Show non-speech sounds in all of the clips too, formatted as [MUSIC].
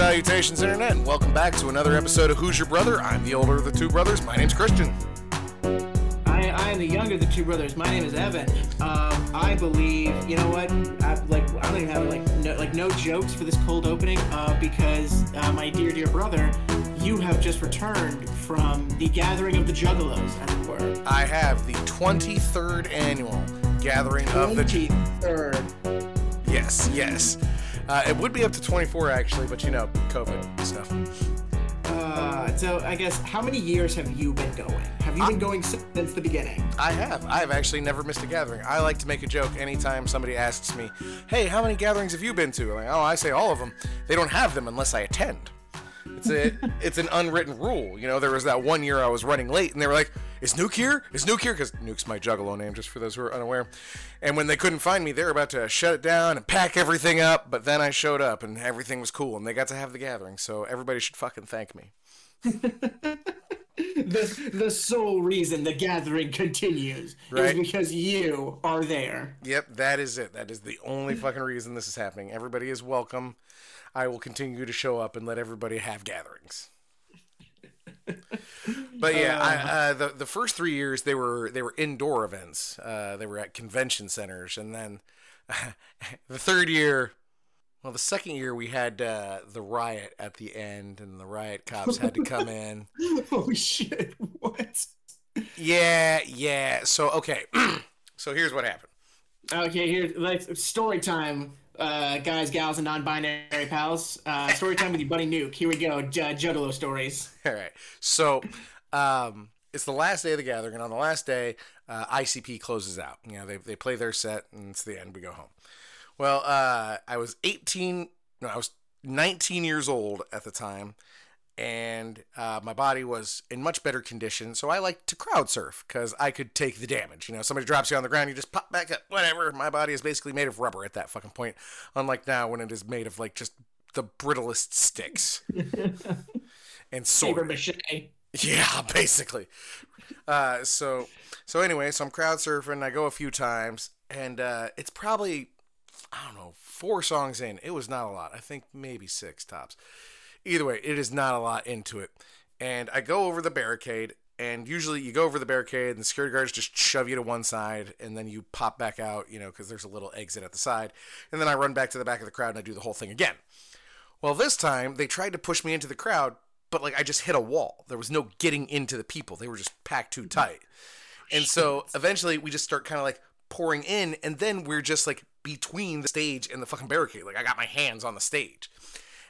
Greetings salutations, Internet, and welcome back to another episode of Who's Your Brother? I'm the older of the two brothers. My name's Christian. I, I am the younger of the two brothers. My name is Evan. Um, I believe, you know what? I, like, I don't even have like no, like no jokes for this cold opening uh, because uh, my dear dear brother, you have just returned from the gathering of the Juggalos, as it were. I have the 23rd annual gathering of the. Twenty third. Yes, yes. Uh, it would be up to 24 actually, but you know, COVID stuff. Uh, so I guess how many years have you been going? Have you been going since the beginning? I have. I have actually never missed a gathering. I like to make a joke anytime somebody asks me, "Hey, how many gatherings have you been to?" I'm like, "Oh, I say all of them." They don't have them unless I attend. It's a, [LAUGHS] it's an unwritten rule. You know, there was that one year I was running late, and they were like, "Is Nuke here? Is Nuke here?" Because Nuke's my Juggalo name, just for those who are unaware. And when they couldn't find me, they were about to shut it down and pack everything up. But then I showed up, and everything was cool, and they got to have the gathering. So everybody should fucking thank me. [LAUGHS] the the sole reason the gathering continues Right. is because you are there. Yep, that is it. That is the only fucking reason this is happening. Everybody is welcome. I will continue to show up and let everybody have gatherings. [LAUGHS] But yeah, I, uh, the the first three years they were they were indoor events. Uh, they were at convention centers, and then [LAUGHS] the third year, well, the second year we had uh, the riot at the end, and the riot cops had to come in. [LAUGHS] oh shit! What? Yeah, yeah. So okay, [CLEARS THROAT] so here's what happened. Okay, here, like story time, uh, guys, gals, and non-binary pals. Uh, story time with your buddy Nuke. Here we go, J- Juggalo stories. [LAUGHS] All right. So, um, it's the last day of the gathering, and on the last day, uh, ICP closes out. You know, they, they play their set, and it's the end. We go home. Well, uh, I was 18, no, I was 19 years old at the time, and uh, my body was in much better condition. So I like to crowd surf because I could take the damage. You know, somebody drops you on the ground, you just pop back up, whatever. My body is basically made of rubber at that fucking point, unlike now when it is made of like just the brittlest sticks [LAUGHS] and sword. Yeah, [LAUGHS] basically. Uh, so, so anyway, so I'm crowd surfing. I go a few times, and uh, it's probably I don't know four songs in. It was not a lot. I think maybe six tops. Either way, it is not a lot into it. And I go over the barricade, and usually you go over the barricade, and the security guards just shove you to one side, and then you pop back out, you know, because there's a little exit at the side. And then I run back to the back of the crowd, and I do the whole thing again. Well, this time they tried to push me into the crowd, but like I just hit a wall. There was no getting into the people. They were just packed too tight. And so eventually we just start kind of like pouring in, and then we're just like between the stage and the fucking barricade. Like I got my hands on the stage.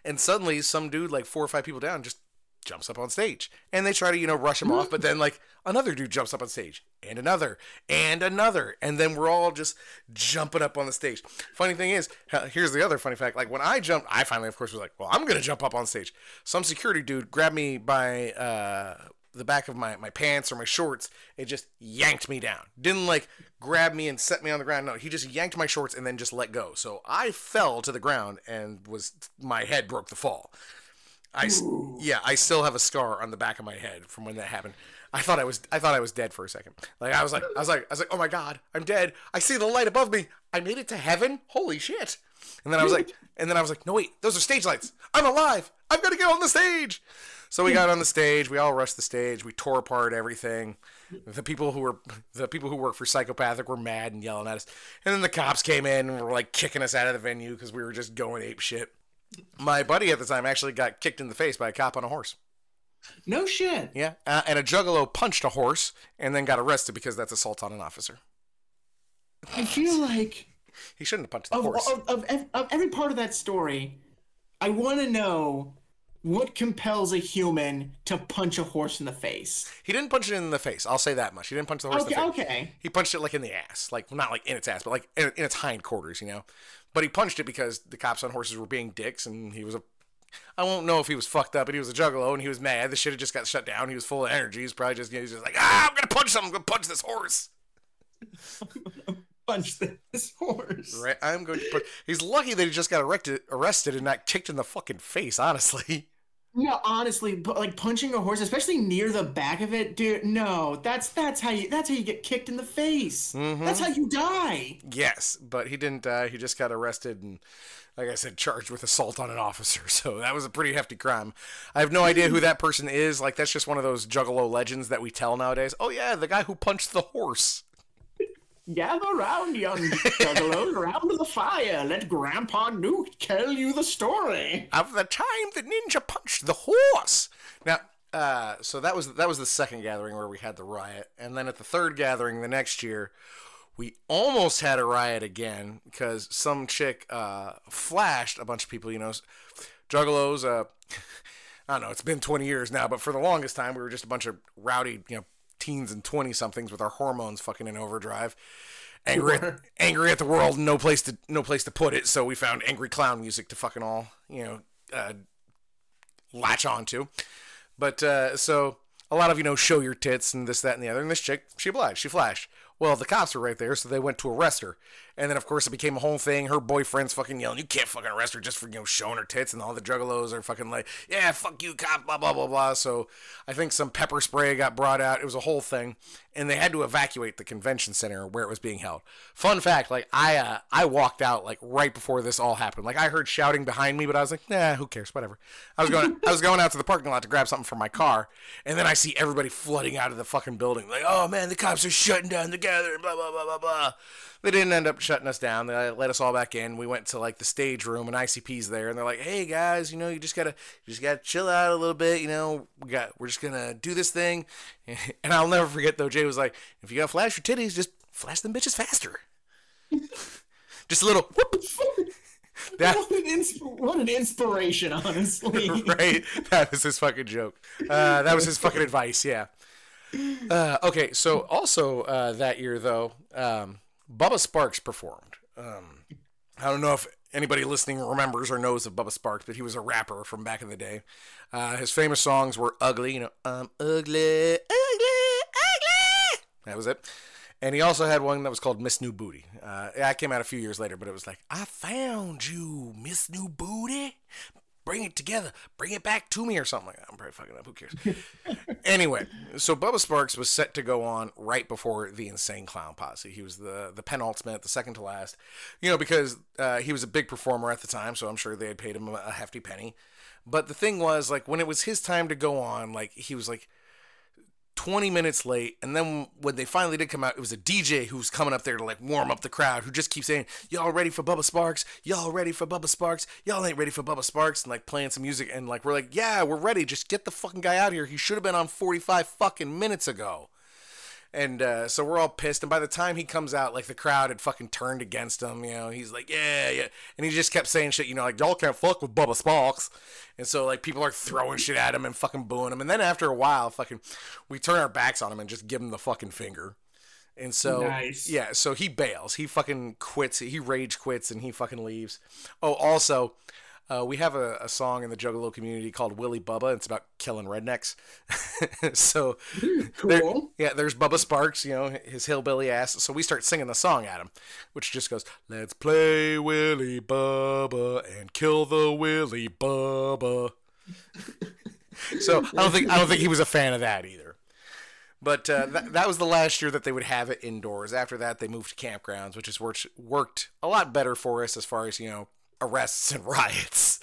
And suddenly some dude, like four or five people down, just jumps up on stage. And they try to, you know, rush him off, but then like another dude jumps up on stage. And another, and another, and then we're all just jumping up on the stage. Funny thing is, here's the other funny fact. Like when I jumped, I finally, of course, was like, "Well, I'm gonna jump up on stage." Some security dude grabbed me by uh, the back of my, my pants or my shorts and just yanked me down. Didn't like grab me and set me on the ground. No, he just yanked my shorts and then just let go. So I fell to the ground and was my head broke the fall. I s- yeah, I still have a scar on the back of my head from when that happened. I thought I was I thought I was dead for a second. Like I was like I was like I was like, "Oh my god, I'm dead. I see the light above me. I made it to heaven. Holy shit." And then I was like and then I was like, "No wait, those are stage lights. I'm alive. I've got to get on the stage." So we got on the stage. We all rushed the stage. We tore apart everything. The people who were the people who work for Psychopathic were mad and yelling at us. And then the cops came in and were like kicking us out of the venue because we were just going ape shit. My buddy at the time actually got kicked in the face by a cop on a horse. No shit. Yeah, uh, and a juggalo punched a horse and then got arrested because that's assault on an officer. I feel like He shouldn't have punched the of, horse. of, of, of every part of that story, I want to know what compels a human to punch a horse in the face. He didn't punch it in the face. I'll say that much. He didn't punch the horse Okay, in the face. okay. He punched it like in the ass, like not like in its ass, but like in, in its hindquarters, you know. But he punched it because the cops on horses were being dicks, and he was a. I won't know if he was fucked up, but he was a juggalo, and he was mad. The shit had just got shut down. He was full of energy. He's probably just, he was just like, ah, I'm gonna punch something. I'm gonna punch this horse. [LAUGHS] Punch [LAUGHS] this horse. Right? I'm going to put. He's lucky that he just got arrested, arrested and not kicked in the fucking face. Honestly. No, honestly, like punching a horse, especially near the back of it, dude. No, that's that's how you that's how you get kicked in the face. Mm-hmm. That's how you die. Yes, but he didn't die. He just got arrested and like I said, charged with assault on an officer. [LAUGHS] So that was a pretty hefty crime. I have no idea who that person is. Like that's just one of those Juggalo legends that we tell nowadays. Oh yeah, the guy who punched the horse. Gather round, young juggalos, [LAUGHS] around the fire. Let Grandpa Nuke tell you the story. Of the time the ninja punched the horse. Now, uh, so that was that was the second gathering where we had the riot, and then at the third gathering the next year, we almost had a riot again because some chick uh, flashed a bunch of people. You know, juggalos. Uh, [LAUGHS] I don't know. It's been 20 years now, but for the longest time, we were just a bunch of rowdy, you know, teens and 20 somethings with our hormones fucking in overdrive. Angry, at, [LAUGHS] angry at the world, no place to no place to put it. So we found angry clown music to fucking all you know uh, latch onto. But uh, so a lot of you know show your tits and this that and the other. And this chick, she obliged, she flashed. Well, the cops were right there, so they went to arrest her. And then, of course, it became a whole thing. Her boyfriend's fucking yelling, "You can't fucking arrest her just for you know showing her tits." And all the juggalos are fucking like, "Yeah, fuck you, cop." Blah blah blah blah. So I think some pepper spray got brought out. It was a whole thing, and they had to evacuate the convention center where it was being held. Fun fact: like I uh, I walked out like right before this all happened. Like I heard shouting behind me, but I was like, "Nah, who cares? Whatever." I was going I was going out to the parking lot to grab something for my car, and then I see everybody flooding out of the fucking building. Like, "Oh man, the cops are shutting down the gathering." Blah blah blah blah blah. They didn't end up shutting us down. They let us all back in. We went to like the stage room and ICP's there, and they're like, "Hey guys, you know, you just gotta, you just gotta chill out a little bit. You know, we got, we're just gonna do this thing." [LAUGHS] And I'll never forget though. Jay was like, "If you gotta flash your titties, just flash them bitches faster." [LAUGHS] just a little. Whoop. [LAUGHS] That, what, an insp- what an inspiration, honestly. right? That was his fucking joke. Uh, that was his fucking advice. Yeah. Uh, okay, so also uh, that year though, um, Bubba Sparxxx performed. Um, I don't know if anybody listening remembers or knows of Bubba Sparxxx, but he was a rapper from back in the day. Uh, his famous songs were "Ugly," you know, "I'm ugly, ugly, ugly." That was it. And he also had one that was called Miss New Booty. Uh, that came out a few years later, but it was like, I found you, Miss New Booty. Bring it together. Bring it back to me or something like that. I'm probably fucking up. Who cares? [LAUGHS] anyway, so Bubba Sparxxx was set to go on right before the Insane Clown Posse. He was the, the penultimate, the second to last. You know, because uh, he was a big performer at the time, so I'm sure they had paid him a hefty penny. But the thing was, like, when it was his time to go on, like, he was like, 20 minutes late and then when they finally did come out it was a dj who was coming up there to like warm up the crowd who just keeps saying y'all ready for bubba sparxxx? Y'all ready for bubba sparxxx? Y'all ain't ready for bubba sparxxx and like playing some music and like we're like yeah we're ready. Just get the fucking guy out here. He should have been on 45 fucking minutes ago and uh, so we're all pissed. And by the time he comes out, like the crowd had fucking turned against him. You know, he's like, yeah, yeah. And he just kept saying shit, you know, like, y'all can't fuck with Bubba Sparxxx. And so, like, people are throwing shit at him and fucking booing him. And then after a while, fucking, we turn our backs on him and just give him the fucking finger. And so, Nice. yeah, so he bails. He fucking quits. He rage quits and he fucking leaves. Oh, also, uh, we have a, a song in the Juggalo community called Willy Bubba. It's about killing rednecks. [LAUGHS] so, there- Cool. yeah, there's Bubba Sparxxx, you know, his hillbilly ass. So we start singing the song at him, which just goes, "Let's play Willy Bubba and kill the Willy Bubba." [LAUGHS] so I don't think I don't think he was a fan of that either. But uh, that, that was the last year that they would have it indoors. After that, they moved to campgrounds, which has worked worked a lot better for us as far as you know arrests and [LAUGHS] riots.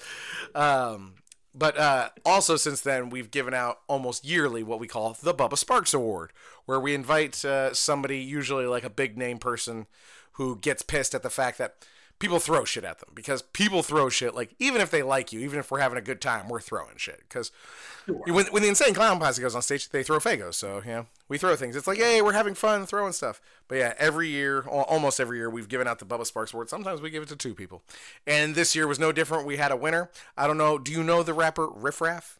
Um, but uh, also since then, we've given out almost yearly what we call the Bubba Sparxxx Award, where we invite uh, somebody, usually like a big name person, who gets pissed at the fact that people throw shit at them because people throw shit. Like even if they like you, even if we're having a good time, we're throwing shit because when, when the insane clown posse goes on stage, they throw Faygos. So yeah, we throw things. It's like, hey, we're having fun throwing stuff. But yeah, every year, almost every year, we've given out the Bubba Sparxxx Award. Sometimes we give it to two people, and this year was no different. We had a winner. I don't know. Do you know the rapper Riff Raff?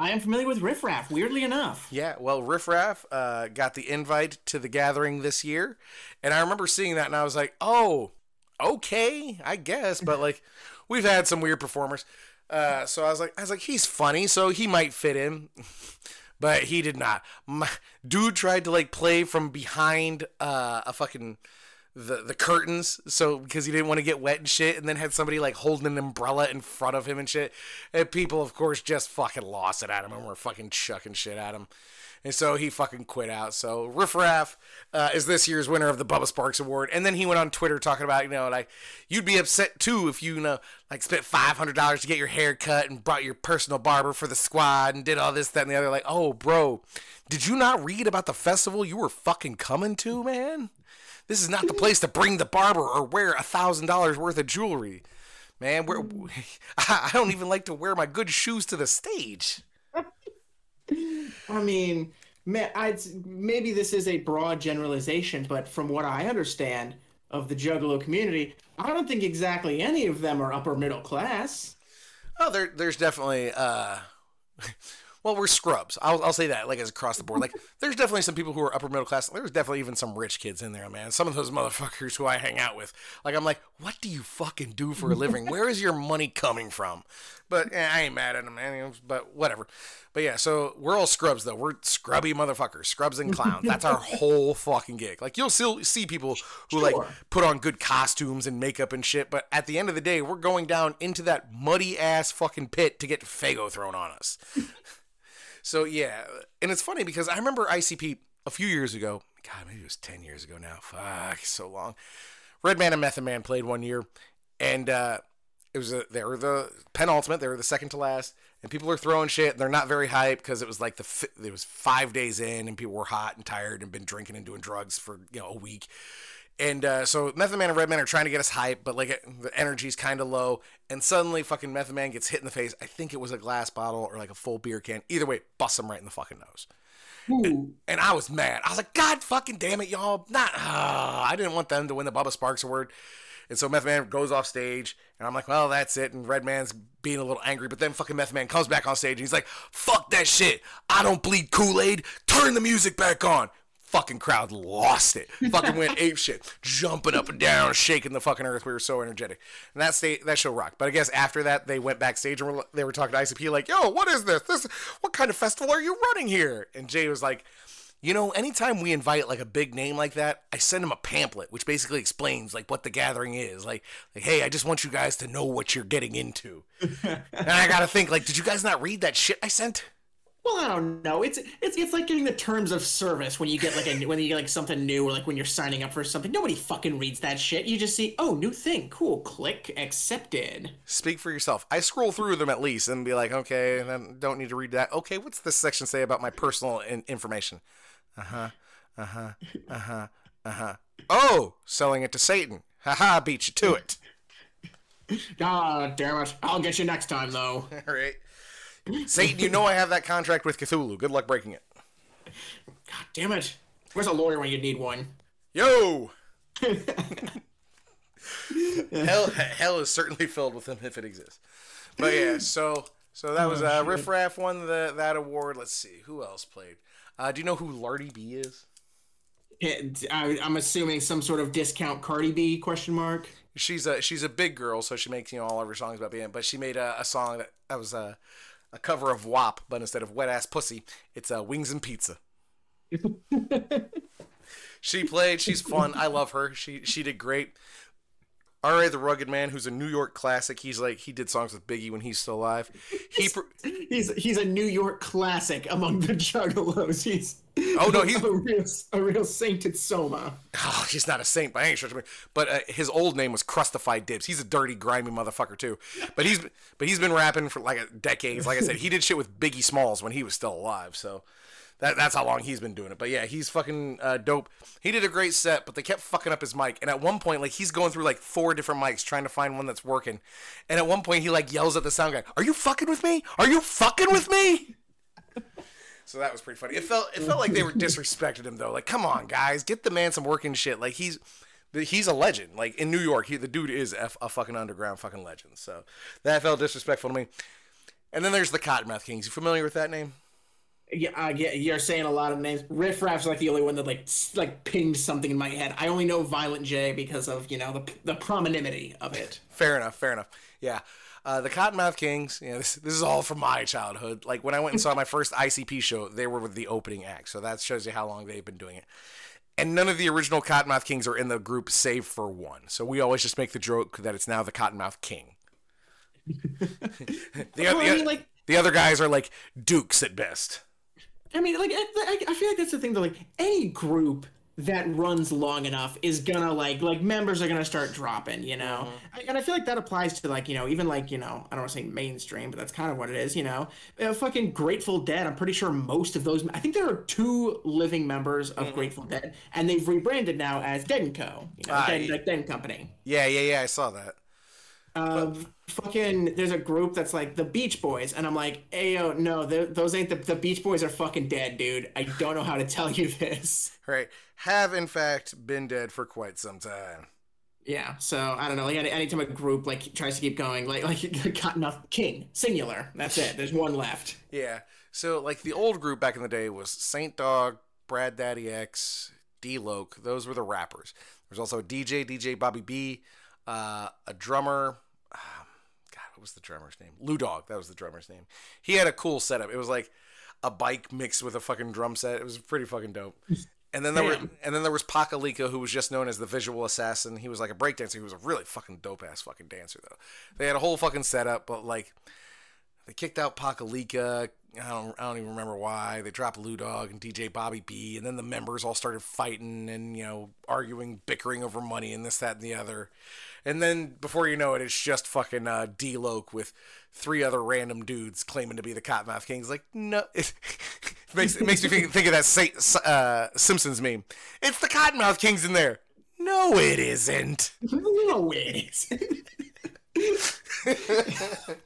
I am familiar with Riff Raff, weirdly enough. Yeah, well, Riff Raff uh, got the invite to the gathering this year, and I remember seeing that, and I was like, oh, okay, I guess. But like, we've had some weird performers, uh, so I was like, I was like, he's funny, so he might fit in. [LAUGHS] But he did not. My, dude tried to like play from behind uh, a fucking the the curtains so because he didn't want to get wet and shit and then had somebody like holding an umbrella in front of him and shit and people of course just fucking lost it at him and were fucking chucking shit at him and so he fucking quit out so Riff Raff uh, is this year's winner of the Bubba Sparxxx Award and then he went on Twitter talking about you know like you'd be upset too if you, you know like spent $500 to get your hair cut and brought your personal barber for the squad and did all this that and the other like oh bro did you not read about the festival you were fucking coming to man this is not the place to bring the barber or wear a thousand dollars worth of jewelry, man. [LAUGHS] I don't even like to wear my good shoes to the stage. [LAUGHS] I mean, I'd, maybe this is a broad generalization, but from what I understand of the Juggalo community, I don't think exactly any of them are upper middle class. Oh, there, there's definitely. Uh, [LAUGHS] well, we're scrubs. I'll, I'll say that, like, as across the board. Like, there's definitely some people who are upper middle class. There's definitely even some rich kids in there, man. Some of those motherfuckers who I hang out with. Like, I'm like, what do you fucking do for a living? Where is your money coming from? But eh, I ain't mad at them, man. But whatever. But yeah, so we're all scrubs, though. We're scrubby motherfuckers, scrubs and clowns. That's our [LAUGHS] whole fucking gig. Like, you'll still see people who, sure. like, put on good costumes and makeup and shit. But at the end of the day, we're going down into that muddy ass fucking pit to get Faygo thrown on us. [LAUGHS] So yeah, and it's funny because I remember ICP a few years ago. God, maybe it was ten years ago now. Fuck, so long. Redman and Method Man played one year, and uh, it was a, they were the penultimate. They were the second to last, and people are throwing shit. They're not very hyped because it was like the it was five days in, and people were hot and tired and been drinking and doing drugs for you know a week. And uh, so Method Man and Redman are trying to get us hype, but like the energy's kind of low. And suddenly, fucking Method Man gets hit in the face. I think it was a glass bottle or like a full beer can. Either way, bust him right in the fucking nose. And, and, I was mad. I was like, God fucking damn it, y'all! Not, uh, I didn't want them to win the Bubba Sparxxx award. And so Method Man goes off stage, and I'm like, well, that's it. And Redman's being a little angry, but then fucking Method Man comes back on stage, and he's like, fuck that shit. I don't bleed Kool Aid. Turn the music back on fucking crowd lost it. Fucking went [LAUGHS] ape shit, jumping up and down, shaking the fucking earth. We were so energetic, and that state that show rocked. But I guess after that, they went backstage and were, they were talking to ICP like, "Yo, what is this? This what kind of festival are you running here?" And Jay was like. You know, anytime we invite like a big name like that, I send him a pamphlet which basically explains like what the gathering is. Like, like, hey, I just want you guys to know what you're getting into. [LAUGHS] and I gotta think, like, did you guys not read that shit I sent? Well, I don't know. It's it's it's like getting the terms of service when you get like a [LAUGHS] when you get like something new or like when you're signing up for something. Nobody fucking reads that shit. You just see, oh, new thing, cool, click, accepted. Speak for yourself. I scroll through them at least and be like, okay, then don't need to read that. Okay, what's this section say about my personal in- information? Uh huh. Uh huh. Uh huh. Uh huh. Oh, selling it to Satan. Haha, beat you to it. God damn it! I'll get you next time, though. [LAUGHS] All right. Satan, you know I have that contract with Cthulhu. Good luck breaking it. God damn it. Where's a lawyer when you need one? Yo! [LAUGHS] hell, hell is certainly filled with them if it exists. But yeah, so so that was uh, Riff Raff won the, that award. Let's see who else played. Uh, do you know who Lardi B is? I, I'm assuming some sort of discount Cardi B question mark. She's a she's a big girl, so she makes you know all of her songs about being. But she made a, a song that that was uh, a cover of WAP, but instead of wet ass pussy, it's uh, wings and pizza. [LAUGHS] she played. She's fun. I love her. She she did great. R.A. the Rugged Man, who's a New York classic. He's like he did songs with Biggie when he's still alive. He he's he's a New York classic among the Juggalos. He's oh no, he's [LAUGHS] a real, a real sainted Soma. Oh, he's not a saint by any stretch of But uh, his old name was Crustified Dibbs. He's a dirty, grimy motherfucker too. But he's but he's been rapping for like a decades. Like I said, he did shit with Biggie Smalls when he was still alive. So that, that's how long he's been doing it. But yeah, he's fucking uh, dope. He did a great set, but they kept fucking up his mic. And at one point, like he's going through like four different mics trying to find one that's working. And at one point, he like yells at the sound guy, "Are you fucking with me? Are you fucking with me?" so that was pretty funny. It felt it felt like they were disrespected him though. Like, come on, guys, get the man some working shit. Like he's he's a legend. Like in New York, he the dude is a, a fucking underground fucking legend. So that felt disrespectful to me. And then there's the Kottonmouth Kings. You familiar with that name? Yeah, uh, yeah, you're saying a lot of names. Riff Raff's like the only one that like like pinged something in my head. I only know Violent J because of you know the the prominimity of it. [LAUGHS] Fair enough. Fair enough. Yeah. Uh, the Kottonmouth Kings, you know, this, this is all from my childhood. Like when I went and saw my [LAUGHS] first ICP show, they were with the opening act, so that shows you how long they've been doing it. and none of the original Kottonmouth Kings are in the group save for one. So we always just make the joke that it's now the Kottonmouth King. [LAUGHS] the, Well, I mean, like- the other guys are like dukes at best. I mean, like, I, I- feel like that's the thing. Though, like, any group that runs long enough is gonna like, like members are gonna start dropping, you know. I- And I feel like that applies to like, you know, even like, you know, I don't want to say mainstream, but that's kind of what it is, you know. Uh, fucking Grateful Dead. I'm pretty sure most of those. I think there are two living members of Grateful Dead, and they've rebranded now as Dead and Co. You know, Ah, Dead, like Dead and Company. Yeah, yeah, yeah. I saw that. Um, fucking, there's a group that's like the Beach Boys, and I'm like, ayo, no, those ain't the the Beach Boys are fucking dead, dude. I don't know how to tell you this. [LAUGHS] Right. Have in fact been dead for quite some time. Yeah, so I don't know. Like any, anytime a group like tries to keep going, like [LAUGHS] like got enough king singular. That's it. There's one left. Yeah. So like the old group back in the day was Saint Dog, Brad Daddy X, D Loc. Those were the rappers. There's also a DJ, DJ Bobby B, uh, a drummer. Um, God, what was the drummer's name? Lou Dog. That was the drummer's name. He had a cool setup. It was like a bike mixed with a fucking drum set. It was pretty fucking dope. And then there were, and then there was Pakelika, who was just known as the visual assassin. He was like a breakdancer. He was a really fucking dope ass fucking dancer though. They had a whole fucking setup, but like they kicked out Pakelika. I don't, I don't even remember why. They dropped Lou Dog and DJ Bobby B, and then the members all started fighting and you know arguing, bickering over money and this, that, and the other. And then before you know it, it's just fucking uh, D Loc with three other random dudes claiming to be the Kottonmouth Kings. Like no, [LAUGHS] it makes it makes me think, think of that uh, Simpsons meme. It's the Kottonmouth Kings in there. No, it isn't. no it is. [LAUGHS]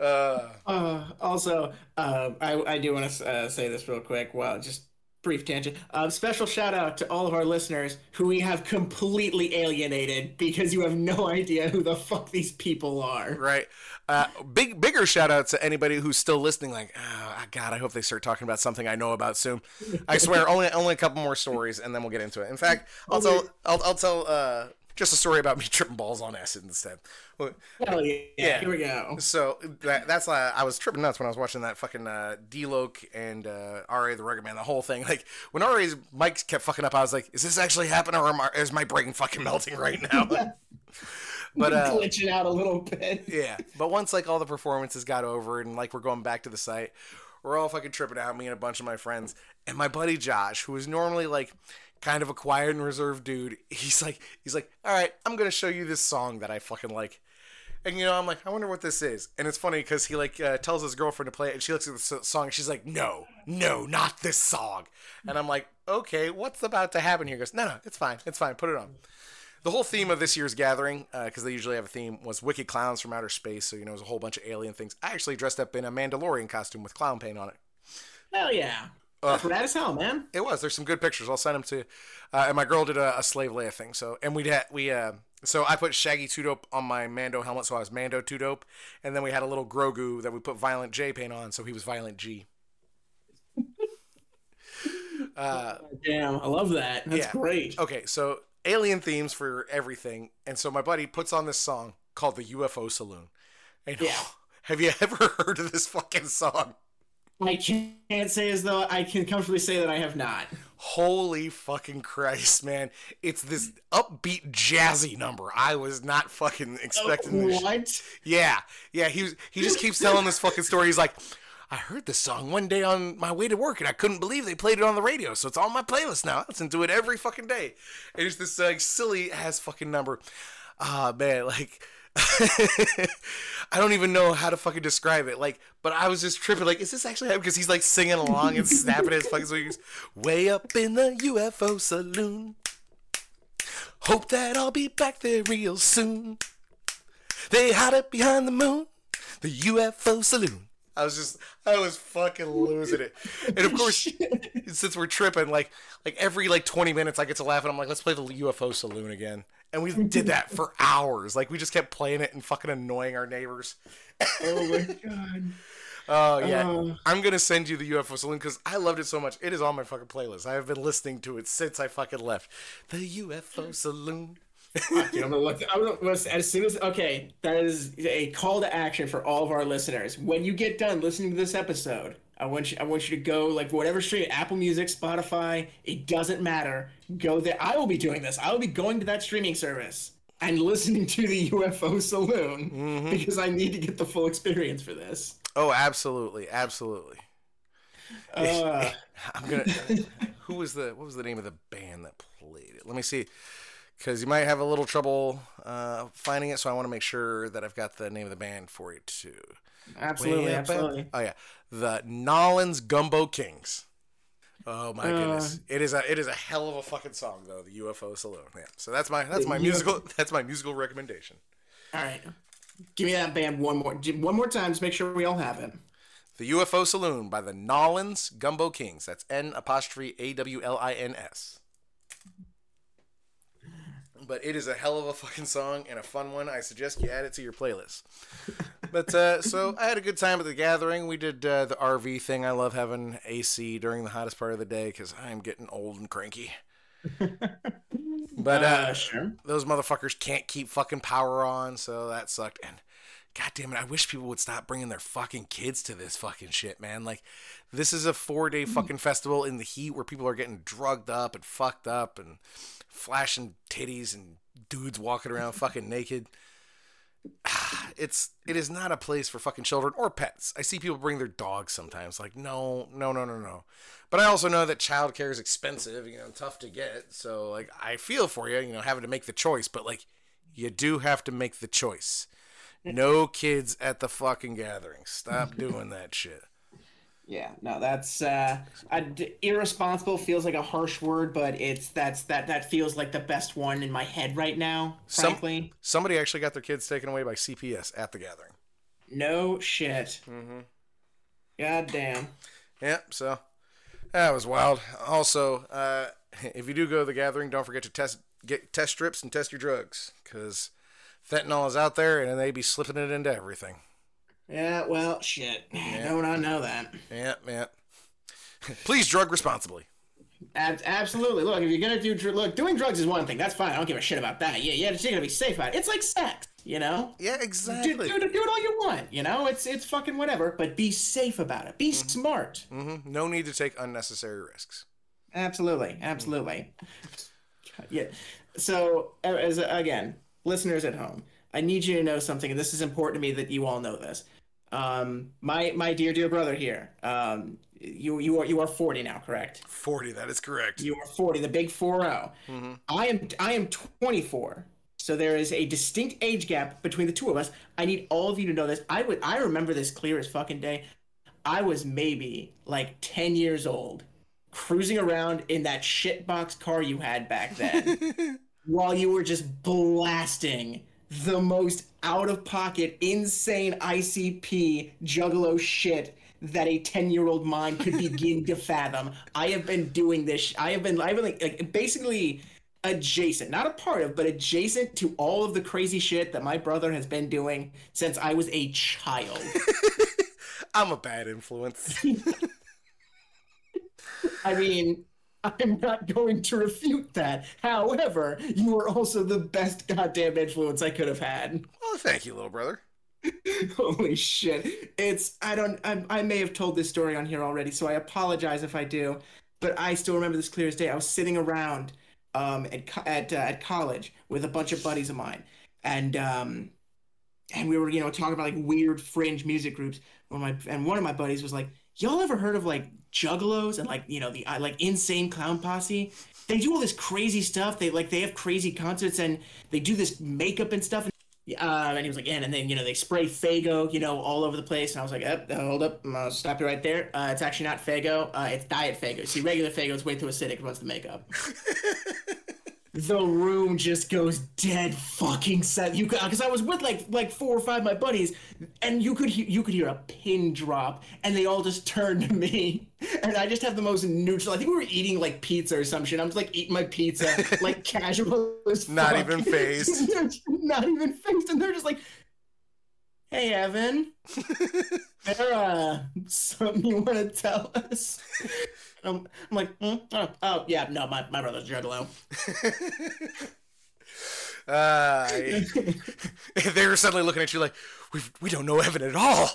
Uh, Uh, also, uh, I, I do want to uh, say this real quick. Well, just brief tangent. Uh, special shout out to all of our listeners who we have completely alienated because you have no idea who the fuck these people are. right. Uh, big bigger shout out to anybody who's still listening. Like, oh, God, I hope they start talking about something I know about soon. I swear, only only a couple more stories, and then we'll get into it. In fact, I'll tell I'll, I'll tell uh, just a story about me [LAUGHS] tripping balls on acid instead. Hell yeah. Yeah. Here we go. So that, that's uh, I was tripping nuts when I was watching that fucking uh, D Loc and uh, R.A. the Rugged Man, the whole thing. [LAUGHS] Like when R.A.'s mics kept fucking up, I was like, "Is this actually happening, or am I, is my brain fucking melting right now?" [LAUGHS] but uh, glitching out a little bit. yeah, but once like all the performances got over and like we're going back to the site, we're all fucking tripping out. Me and a bunch of my friends and my buddy Josh, who is normally like kind of a quiet and reserved dude. He's like, he's like, all right, I'm gonna show you this song that I fucking like. And you know, I'm like, I wonder what this is. And it's funny because he like uh, tells his girlfriend to play it, and she looks at the song, she's like, No, no, not this song. And I'm like, Okay, what's about to happen here? He goes, No, no, it's fine, it's fine, put it on. The whole theme of this year's gathering, because they usually have a theme, was wicked clowns from outer space. So you know, it was a whole bunch of alien things. I actually dressed up in a Mandalorian costume with clown paint on it. Hell yeah. That's rad as hell, man. It was. There's some good pictures. I'll send them to you. Uh, and my girl did a, a slave Leia thing. So and we had we uh so I put Shaggy Two Dope on my Mando helmet, so I was Mando Two Dope, and then we had a little Grogu that we put Violent J paint on, so he was Violent G. [LAUGHS] uh, Damn, I love that. That's Yeah. great. Okay, so alien themes for everything, and so my buddy puts on this song called the UFO Saloon. And Yeah. [LAUGHS] have you ever [LAUGHS] heard of this fucking song? I can't say as though I can comfortably say that I have not. Holy fucking Christ, man. It's this upbeat jazzy number. I was not fucking expecting this. shit. What? Yeah. Yeah, he was, he just keeps telling this fucking story. He's like, I heard this song one day on my way to work and I couldn't believe they played it on the radio. So it's on my playlist now. I listen to it every fucking day. And it's this like silly ass fucking number. Ah, man, like [LAUGHS] I don't even know how to fucking describe it. Like, but I was just tripping. Like, is this actually happening? Because he's like singing along and snapping his fucking swings. Way up in the UFO saloon. Hope that I'll be back there real soon. They hide it behind the moon. The UFO saloon. I was just, I was fucking losing it. And of course, since we're tripping, like, like every like 20 minutes, I get to laugh and I'm like, let's play the UFO saloon again. And we [LAUGHS] did that for hours. Like, we just kept playing it and fucking annoying our neighbors. Oh my [LAUGHS] god. Oh yeah, Oh. I'm gonna send you the UFO Saloon because I loved it so much. It is on my fucking playlist. I have been listening to it since I fucking left. The UFO Saloon. [LAUGHS] Dude, I'm gonna look. I'm gonna listen, as soon as okay. That is a call to action for all of our listeners. When you get done listening to this episode, I want you. I want you to go like whatever stream, Apple Music, Spotify. It doesn't matter. Go there. I will be doing this. I will be going to that streaming service and listening to the UFO Saloon Mm-hmm. because I need to get the full experience for this. Oh, absolutely, absolutely. Uh, [LAUGHS] I'm gonna. [LAUGHS] who was the? What was the name of the band that played it? Let me see, because you might have a little trouble uh, finding it. So I want to make sure that I've got the name of the band for you too. Absolutely, Way up- absolutely. Oh yeah, the N'awlins Gumbo Kings. Oh my Uh. goodness, it is a it is a hell of a fucking song though. The UFO Saloon. Yeah. So that's my that's my The musical that's my musical recommendation. All right, give me that band one more, one more time. Just make sure we all have it. The UFO Saloon by the N'awlins Gumbo Kings. That's N apostrophe A W L I N S. But it is a hell of a fucking song and a fun one. I suggest you add it to your playlist. But uh, so I had a good time at the gathering. We did uh, the RV thing. I love having AC during the hottest part of the day because I'm getting old and cranky. But uh, Uh, sure. those motherfuckers can't keep fucking power on, so that sucked. And god damn it, I wish people would stop bringing their fucking kids to this fucking shit, man. Like, this is a four day fucking festival in the heat where people are getting drugged up and fucked up and flashing titties and dudes walking around fucking naked. [SIGHS] It's it is not a place for fucking children or pets. I see people bring their dogs sometimes. Like, no, no, no, no, no. But I also know that childcare is expensive, you know, tough to get. So like I feel for you, you know, having to make the choice, but like you do have to make the choice. No kids at the fucking gathering. Stop [LAUGHS] doing that shit. Yeah, no, that's uh, I irresponsible feels like a harsh word, but it's that's that that feels like the best one in my head right now. Some- Frankly, Somebody actually got their kids taken away by CPS at the gathering. no shit. Mm-hmm. God damn. Yep. So that was wild. Also, uh, if you do go to the gathering, don't forget to test get test strips and test your drugs because fentanyl is out there and they be slipping it into everything. Yeah, well, shit. No one I know that. Yeah, Yep. [LAUGHS] Please drug responsibly. Ab- absolutely. Look, if you're gonna do dr- look, doing drugs is one thing. That's fine. I don't give a shit about that. Yeah, yeah. You're gonna be safe about it. It's like sex, you know. Yeah. Exactly. do, do it all you want, you know. It's it's fucking whatever, but be safe about it. Be Mm-hmm. smart. hmm No need to take unnecessary risks. Absolutely, absolutely. Yeah. So, as again, listeners at home, I need you to know something, and this is important to me that you all know this. Um, my my dear dear brother here, um, you you are you are forty now, correct? Forty. That is correct. You are forty, the big four zero. I am I am twenty four. So there is a distinct age gap between the two of us. I need all of you to know this. I would I remember this clear as fucking day. I was maybe like ten years old, cruising around in that shitbox car you had back then, [LAUGHS] while you were just blasting the most out of pocket, insane ICP juggalo shit that a 10 year old mind could begin to fathom. I have been doing this. I have been, I've been like, like basically adjacent, not a part of, but adjacent to all of the crazy shit that my brother has been doing since I was a child. [LAUGHS] I'm a bad influence. [LAUGHS] I mean, [LAUGHS] I'm not going to refute that. However, you are also the best goddamn influence I could have had. well, thank you, little brother. [LAUGHS] Holy shit. It's, I don't, I, I may have told this story on here already, so I apologize if I do, but I still remember this clear as day. I was sitting around um, at, at, uh, at college with a bunch of buddies of mine, and, um, and we were, you know, talking about like weird fringe music groups. One of my, and one of my buddies was like, y'all ever heard of like juggalos and like, you know, the uh, like insane clown posse? They do all this crazy stuff. They like, they have crazy concerts and they do this makeup and stuff. Uh, and he was like, and, then, you know, they spray Faygo, you know, all over the place. And I was like, eh, hold up, gonna stop you right there. Uh, it's actually not Faygo, uh, it's Diet Faygo. See, regular Faygo is way too acidic runs the makeup. [LAUGHS] the room just goes dead fucking set. You because I was with like like four or five of my buddies, and you could he- you could hear a pin drop, and they all just [LAUGHS] turned to me, and I just have the most neutral. I think we were eating like pizza or some shit. I'm just like eating my pizza like [LAUGHS] casual as Not fuck. even phased. [LAUGHS] Not even phased, and they're just like, "Hey, Evan, [LAUGHS] there uh something you want to tell us?" I'm, I'm like, hmm? oh, oh, yeah, no, my, my brother's juggalo. [LAUGHS] Uh, [LAUGHS] they were suddenly looking at you like, we we don't know Evan at all.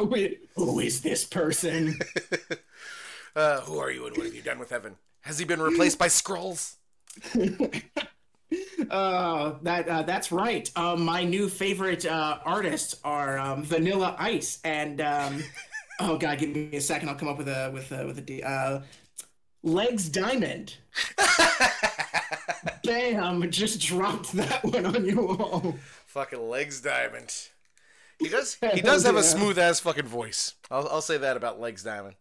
Wait, who is this person? Uh, who are you and what have you done with Evan? Has he been replaced by Skrulls? Uh, that uh, that's right. Um, my new favorite uh, artists are um, Vanilla Ice and um, [LAUGHS] oh god, give me a second. I'll come up with a with a with a D. Uh, Legs Diamond. [LAUGHS] Bam! Just dropped that one on you all. Fucking legs diamond. He does. [LAUGHS] He does have yeah. a smooth ass fucking voice. I'll, I'll say that about legs diamond.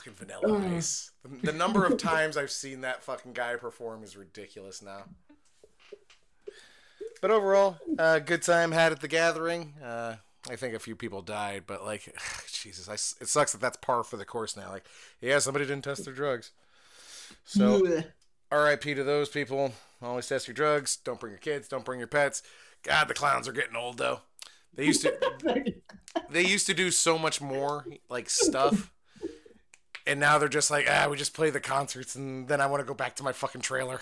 Fucking vanilla ice. The, the number of times I've seen that fucking guy perform is ridiculous now. But overall, uh, good time had at the gathering. Uh, I think a few people died, but like, [SIGHS] Jesus, I it sucks that that's par for the course now. Like, yeah, somebody didn't test their drugs. So, R.I.P. to those people. Always test your drugs. Don't bring your kids. Don't bring your pets. God, the clowns are getting old though. They used to [LAUGHS] they used to do so much more like stuff. And now they're just like, ah, we just play the concerts and then I want to go back to my fucking trailer.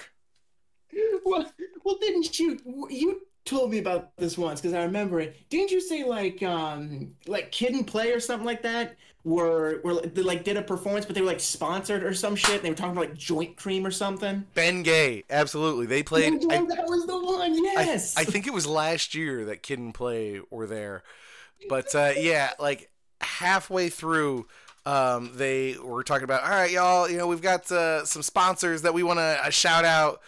well, well, didn't you? You told me about this once because I remember it. Didn't you say like um like Kid and Play or something like that? Were were they like did a performance, but they were like sponsored or some shit. They were talking about like joint cream or something. Ben Gay, absolutely. They played Oh, I, that was the one. I, Yes. I think it was last year that Kid and Play were there. But uh, yeah, like halfway through, um, they were talking about, all right, y'all, you know, we've got uh, some sponsors that we want to uh, shout out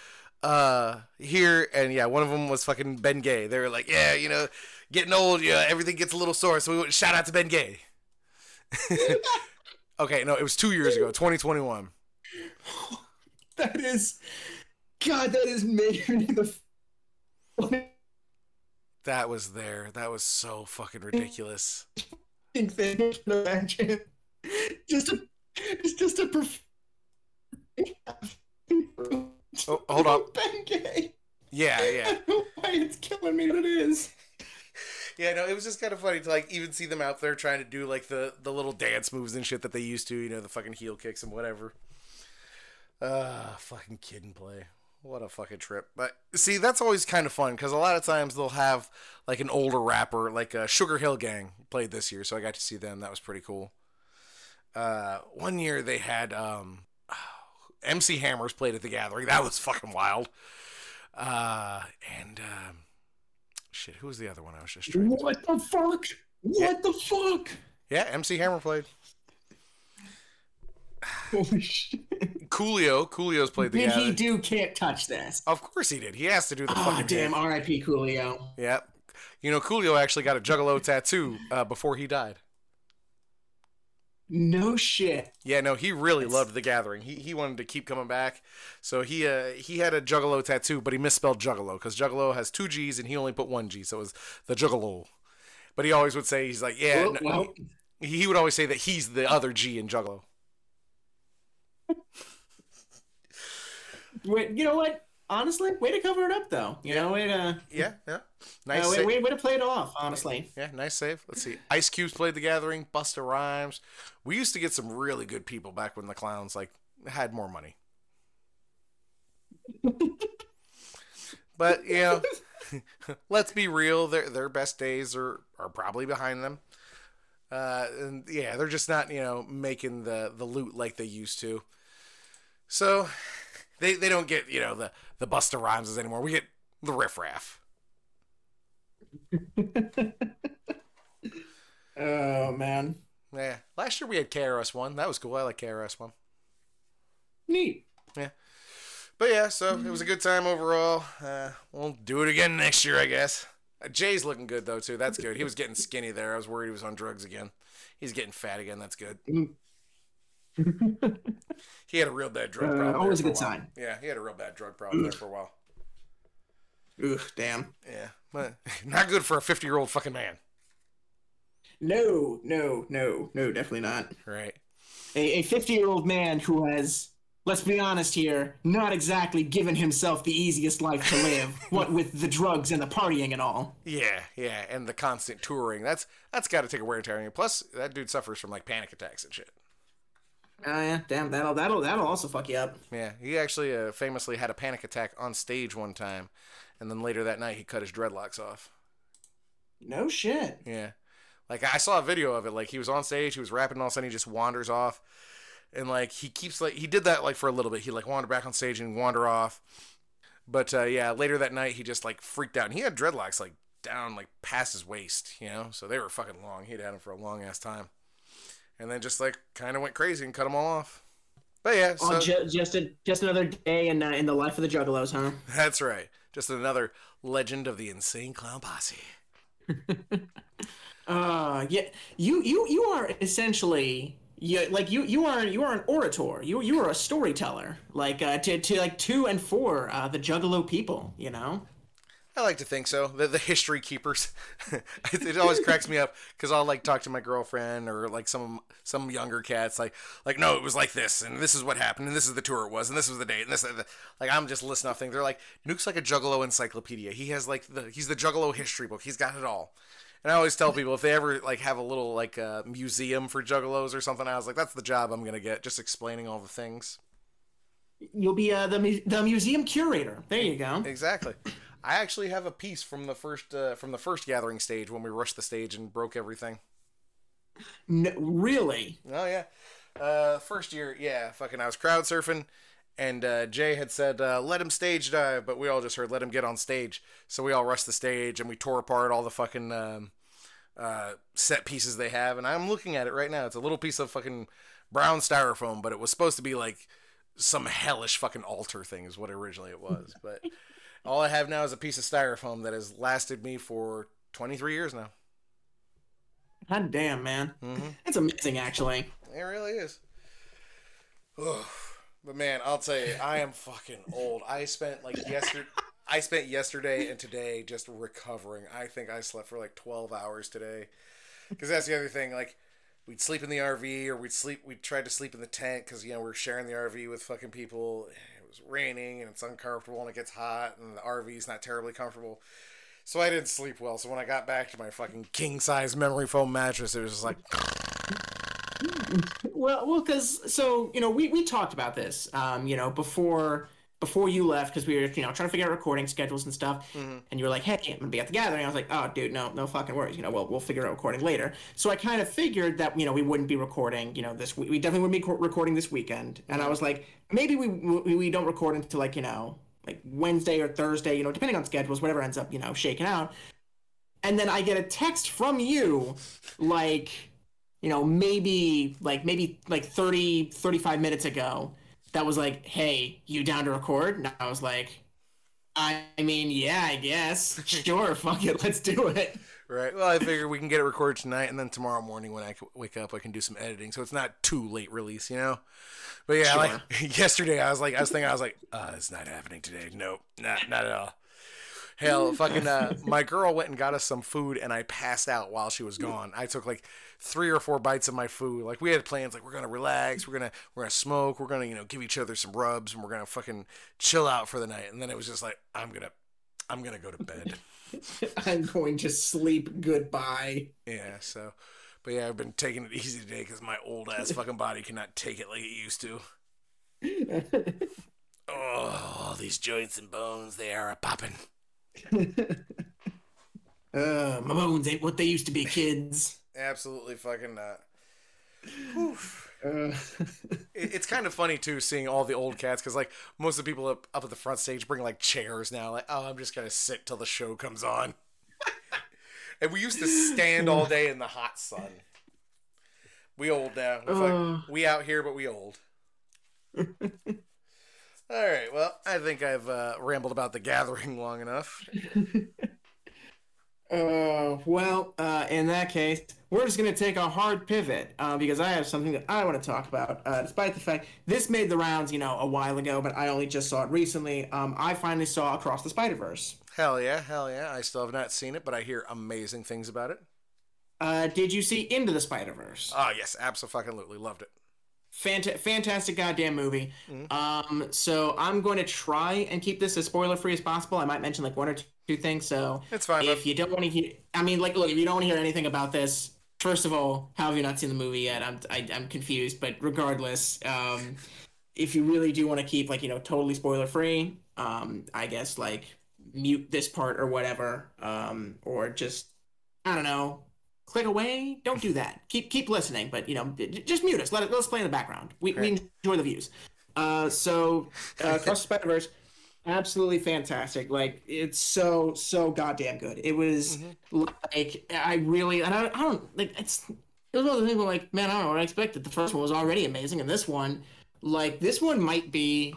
uh, here. And yeah, one of them was fucking Ben Gay. They were like, yeah, you know, getting old, yeah, everything gets a little sore. So we want to shout out to Ben Gay. [LAUGHS] okay, no, it was two years ago, 2021. [LAUGHS] that is, God, that is maybe the. That was there. That was so fucking ridiculous. [LAUGHS] thing I can imagine. Just a, it's just a. Perf- Oh, hold on. Ben Gay. Yeah, yeah. I know why it's killing me, but it is. Yeah, no, it was just kind of funny to like even see them out there trying to do like the the little dance moves and shit that they used to, you know, the fucking heel kicks and whatever. Ah, fucking kid and play. What a fucking trip. But see, that's always kind of fun because a lot of times they'll have like an older rapper, like uh, Sugar Hill Gang played this year, so I got to see them. That was pretty cool. Uh, one year they had um, [SIGHS] MC Hammers played at the Gathering. That was fucking wild. Uh, and um, shit, who was the other one I was just trying to What the fuck? What the fuck? Yeah, MC Hammer played. [LAUGHS] Holy shit. Coolio, Coolio's played the Did he do Can't Touch This? Of course he did. He has to do the Oh, fucking damn. dance. R.I.P. Coolio. Yep. You know, Coolio actually got a Juggalo tattoo uh, before he died. No shit. Yeah, no, he really loved the Gathering. He he wanted to keep coming back, so he uh he had a Juggalo tattoo, but he misspelled Juggalo because Juggalo has two G's and he only put one G, so it was the Juggalo. But he always would say he's like, yeah, Well, no- well. he, he would always say that he's the other G in Juggalo. Wait, you know what? Honestly, way to cover it up, though. You know, way to, Yeah, yeah, nice. uh, way, way, way to play it off, honestly. Yeah, nice save. Let's see. Ice Cube's played the Gathering. Busta Rhymes. We used to get some really good people back when the clowns like had more money. [LAUGHS] but you know, [LAUGHS] let's be real. Their their best days are are probably behind them. Uh, and yeah, they're just not you know making the the loot like they used to. So they they don't get you know the the Busta Rhymeses anymore. We get the riffraff. [LAUGHS] Oh, man. Yeah. Last year we had KRS One. That was cool. I like KRS One. Neat. Yeah. But yeah, so it was a good time overall. Uh, we'll do it again next year, I guess. Uh, Jay's looking good though too. That's good. He was getting skinny there. I was worried he was on drugs again. He's getting fat again. That's good. [LAUGHS] He had a real bad drug Uh, problem. there always a good while. sign. Yeah, he had a real bad drug problem there for a while. Ugh, damn. Yeah, but [LAUGHS] not good for a fifty-year-old fucking man. No, no, no, no, definitely not. Right. A 50 year old man who has, let's be honest here, not exactly given himself the easiest life to live, [LAUGHS] what with the drugs and the partying and all. Yeah, yeah, and the constant touring. That's that's got to take a wear and tear on you. Plus, that dude suffers from like panic attacks and shit. Oh yeah, damn, that'll that'll that'll also fuck you up. Yeah, he actually uh, famously had a panic attack on stage one time, and then later that night he cut his dreadlocks off. No shit. Yeah. Like I saw a video of it. Like he was on stage, he was rapping, and all of a sudden he just wanders off, and like he keeps like he did that like for a little bit. He like wandered back on stage and wander off, but uh, yeah, later that night he just like freaked out, and he had dreadlocks like down like past his waist, you know, so they were fucking long. He'd had them for a long ass time, and then just like kind of went crazy and cut them all off. But yeah, so Oh, ju- just a, just another day in uh, in the life of the Juggalos, huh? [LAUGHS] that's right. Just another legend of the insane clown posse. [LAUGHS] Uh, yeah, you you you are essentially you like you you are you are an orator. You you are a storyteller. Like uh, to to like to and four uh, the Juggalo people. You know. I like to think so. The, the history keepers. [LAUGHS] it always cracks me up because I'll like talk to my girlfriend or like some some younger cats like like no it was like this and this is what happened and this is the tour it was and this was the date and this and the, like I'm just listening off things. They're like Nuke's like a Juggalo encyclopedia. He has like the he's the Juggalo history book. He's got it all. And I always tell people if they ever like have a little like uh, museum for Juggalos or something, I was like that's the job I'm gonna get, just explaining all the things. You'll be uh, the mu- the museum curator. There you go. Exactly. I actually have a piece from the first uh, from the first gathering stage when we rushed the stage and broke everything. No, really? Oh yeah, uh, first year, yeah, fucking. I was crowd surfing, and uh, Jay had said, uh, "Let him stage dive," but we all just heard, "Let him get on stage." So we all rushed the stage and we tore apart all the fucking um, uh, set pieces they have. And I'm looking at it right now. It's a little piece of fucking brown styrofoam, but it was supposed to be like some hellish fucking altar thing, is what originally it was. But [LAUGHS] all I have now is a piece of styrofoam that has lasted me for 23 years now. God damn, man. Mm-hmm. [LAUGHS] That's amazing, actually. It really is. Ugh. But man, I'll tell you, I am fucking old. I spent like yesterday. I spent yesterday and today just recovering. I think I slept for like twelve hours today, because that's the other thing. Like, we'd sleep in the RV or we'd sleep. We tried to sleep in the tent because you know we are sharing the RV with fucking people. Was raining and it's uncomfortable and it gets hot and the RV's not terribly comfortable. So I didn't sleep well. So when I got back to my fucking king size memory foam mattress, it was just like, [LAUGHS] Well, well, because so you know we we talked about this, um, you know, before before you left because we were you know trying to figure out recording schedules and stuff, mm-hmm. and you were like, hey, I'm gonna be at the gathering. I was like, oh, dude, no, no fucking worries. You know, we'll we'll figure out recording later. So I kind of figured that you know we wouldn't be recording, you know, this week. We definitely wouldn't be co- recording this weekend. And I was like, maybe we we, we don't record until like you know like Wednesday or Thursday, you know, depending on schedules, whatever ends up you know shaking out. And then I get a text from you, like you know, maybe like maybe like 30, 35 minutes ago that was like, hey, you down to record? And I was like, I mean, yeah, I guess. [LAUGHS] Sure, fuck it, let's do it. Right. Well, I figure we can get it recorded tonight, and then tomorrow morning when I wake up, I can do some editing, so it's not too late release, you know. But yeah, like [LAUGHS] yesterday, I was like, I was thinking, I was like, uh, it's not happening today. Nope, not not at all. Hell, fucking, uh, my girl went and got us some food, and I passed out while she was gone. I took like three or four bites of my food. Like we had plans, like we're gonna relax, we're gonna we're gonna smoke, we're gonna you know give each other some rubs, and we're gonna fucking chill out for the night. And then it was just like, I'm gonna, I'm gonna go to bed. [LAUGHS] I'm going to sleep goodbye. Yeah, so, but yeah, I've been taking it easy today because my old ass [LAUGHS] fucking body cannot take it like it used to. [LAUGHS] Oh, these joints and bones, they are a popping. Uh, my bones ain't what they used to be, kids. Absolutely fucking not. Uh, [LAUGHS] It's kind of funny too seeing all the old cats because like most of the people up, up at the front stage bring like chairs now. Like, oh, I'm just gonna sit till the show comes on. [LAUGHS] and we used to stand all day in the hot sun. We old now. We, fuck- we out here, but we old. [LAUGHS] all right. Well, I think I've uh, rambled about the gathering long enough. Uh, well, uh, in that case, we're just gonna take a hard pivot uh, because I have something that I want to talk about. Uh, despite the fact this made the rounds, you know, a while ago, but I only just saw it recently. Um, I finally saw Across the Spider Verse. Hell yeah, hell yeah. I still have not seen it, but I hear amazing things about it. Uh, did you see Into the Spider Verse? Oh yes, absolutely loved it. Fanta- fantastic goddamn movie. Um, so I'm going to try and keep this as spoiler free as possible. I might mention like one or two things. So It's fine, If you don't want to hear, I mean, like, look, if you don't want to hear anything about this, first of all, how have you not seen the movie yet? I'm I, I'm confused. But regardless, um, if you really do want to keep like you know totally spoiler free, um, I guess like mute this part or whatever, um, or just I don't know, click away. Don't do that. Keep keep listening, but you know, just mute us. Let it let us play in the background. We, we enjoy the views. Uh, so uh, [LAUGHS] Cross the Spider Verse, absolutely fantastic. Like it's so so goddamn good. It was mm-hmm. like I really and I, I don't like it's it was one of the things where like man I don't know what I expected. The first one was already amazing, and this one like this one might be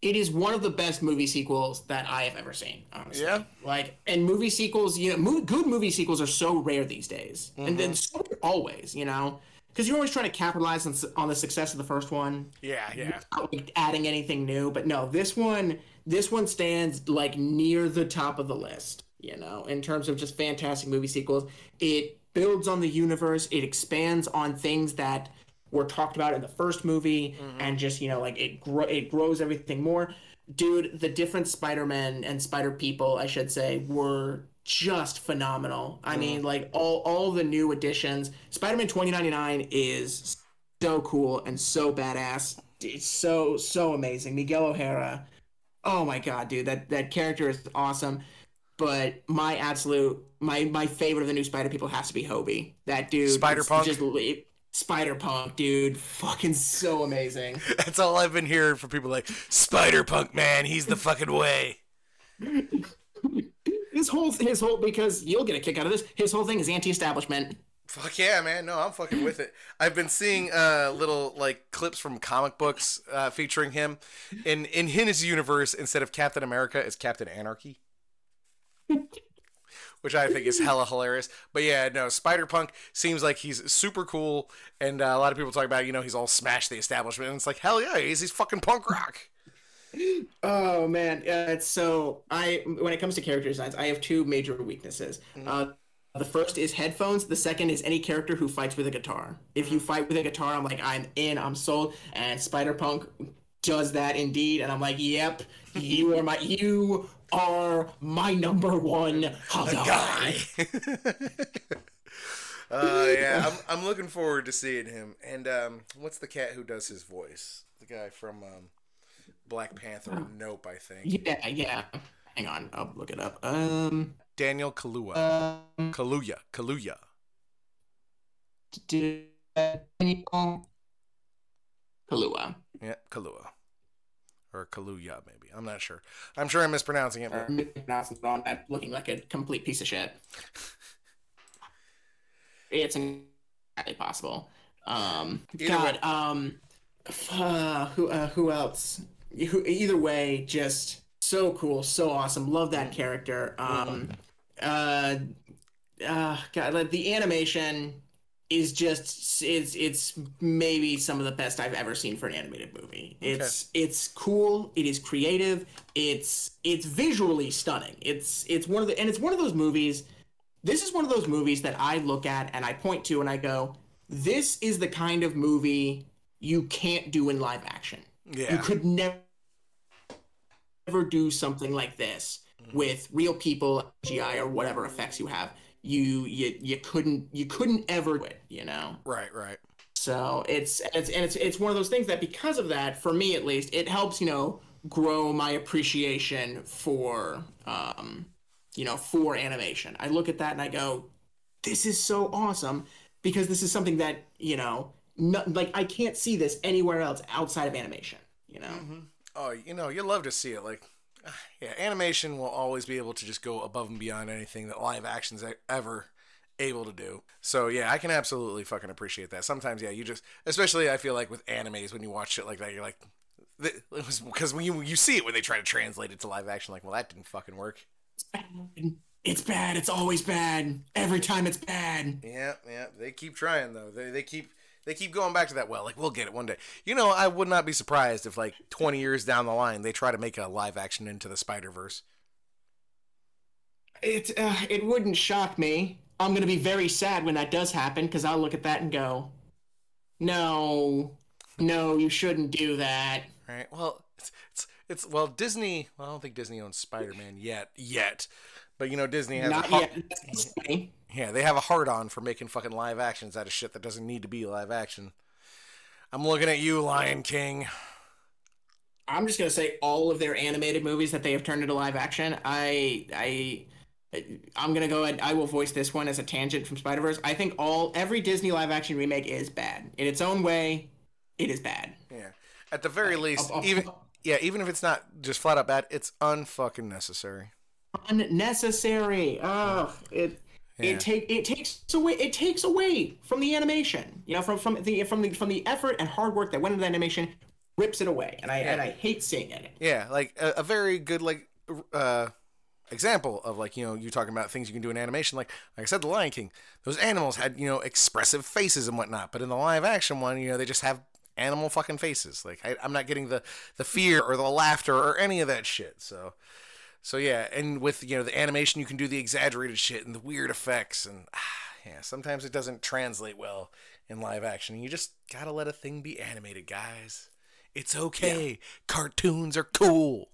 it is one of the best movie sequels that I have ever seen. Honestly, yeah. Like, and movie sequels, you know, good movie sequels are so rare these days, mm-hmm. and then so always, you know, because you're always trying to capitalize on, on the success of the first one. Yeah, yeah. Without, like, adding anything new, but no, this one, this one stands like near the top of the list. You know, in terms of just fantastic movie sequels, it builds on the universe, it expands on things that were talked about in the first movie mm-hmm. and just you know like it gro- it grows everything more dude the different spider-man and spider people i should say were just phenomenal. I mean like all all the new additions. Spider-man 2099 is so cool and so badass. It's so so amazing. Miguel o'hara. Oh my god dude that that character is awesome. But my absolute my my favorite of the new spider people has to be hobie. That dude spider punk? just Spider Punk, dude, fucking so amazing. [LAUGHS] That's all I've been hearing from people like Spider Punk, man. He's the fucking way. [LAUGHS] his whole his whole because you'll get a kick out of this. His whole thing is anti-establishment. Fuck yeah, man! No, I'm fucking with it. I've been seeing uh, little like clips from comic books uh, featuring him. In in his universe, instead of Captain America, it's Captain Anarchy [LAUGHS] which I think is hella hilarious. But yeah, no, Spider Punk seems like he's super cool, and uh, a lot of people talk about you know he's all smashed the establishment, and it's like hell yeah, he's he's fucking punk rock. Oh man, it's so I when it comes to character designs, I have two major weaknesses. Mm-hmm. Uh, the first is headphones. The second is any character who fights with a guitar. If you fight with a guitar, I'm like, I'm in, I'm sold. And Spider Punk does that indeed, and I'm like, yep, you are my, you are my number one guy. [LAUGHS] uh, yeah, I'm, I'm looking forward to seeing him. And um, what's the cat who does his voice? The guy from um, Black Panther. Nope, I think. Yeah, yeah. Hang on, I'll look it up. Um, Daniel Kaluuya. Um, Kaluuya. Kaluuya. Daniel Kaluuya. Yeah, Kaluuya or Kaluuya, maybe. I'm not sure. I'm sure I'm mispronouncing it. But... mispronouncing it on that, looking like a complete piece of shit. [LAUGHS] it's entirely possible. Um, either God, way. um, uh, who uh, who else? Either way, just so cool, so awesome. Love that character. Um, uh, uh, God, the animation is just it's it's maybe some of the best I've ever seen for an animated movie. Okay. It's it's cool, it is creative, it's it's visually stunning. It's it's one of the and it's one of those movies this is one of those movies that I look at and I point to and I go, this is the kind of movie you can't do in live action. Yeah. You could never ever do something like this mm-hmm. with real people, GI or whatever effects you have you you you couldn't you couldn't ever do it, you know. Right, right. So it's it's and it's it's one of those things that because of that, for me at least, it helps you know grow my appreciation for um you know for animation. I look at that and I go, this is so awesome because this is something that you know not, like I can't see this anywhere else outside of animation. You know. Mm-hmm. Oh, you know, you love to see it. Like [SIGHS] yeah, animation will always be able to just go above and beyond anything that live action's ever able to do. So yeah, I can absolutely fucking appreciate that. Sometimes yeah, you just especially I feel like with animes when you watch shit like that, you're like it was because when you you see it when they try to translate it to live action, like well that didn't fucking work. It's bad. It's bad. It's always bad. Every time it's bad. Yeah, yeah. They keep trying though. They they keep they keep going back to that well. Like we'll get it one day. You know, I would not be surprised if like 20 years down the line they try to make a live action into the Spider Verse. It uh, it wouldn't shock me. I'm gonna be very sad when that does happen because I'll look at that and go, "No, no, you shouldn't do that." Right. Well, it's it's, it's well Disney. Well, I don't think Disney owns Spider Man yet. Yet. But you know, Disney has not a yet. Yeah, they have a hard on for making fucking live actions out of shit that doesn't need to be live action. I'm looking at you, Lion King. I'm just gonna say all of their animated movies that they have turned into live action. I I I'm gonna go ahead. I will voice this one as a tangent from Spider Verse. I think all every Disney live action remake is bad in its own way. It is bad. Yeah. At the very least, uh, even yeah, even if it's not just flat out bad, it's unfucking necessary. Unnecessary. Oh, it. Yeah. It take it takes away it takes away from the animation, you know, from from the from the from the effort and hard work that went into the animation, rips it away, and I and I hate seeing it. Yeah, like a, a very good like uh example of like you know you talking about things you can do in animation like like i said the lion king those animals had you know expressive faces and whatnot but in the live action one you know they just have animal fucking faces like I, i'm not getting the the fear or the laughter or any of that shit so so yeah and with you know the animation you can do the exaggerated shit and the weird effects and ah, yeah sometimes it doesn't translate well in live action you just gotta let a thing be animated guys it's okay cartoons are cool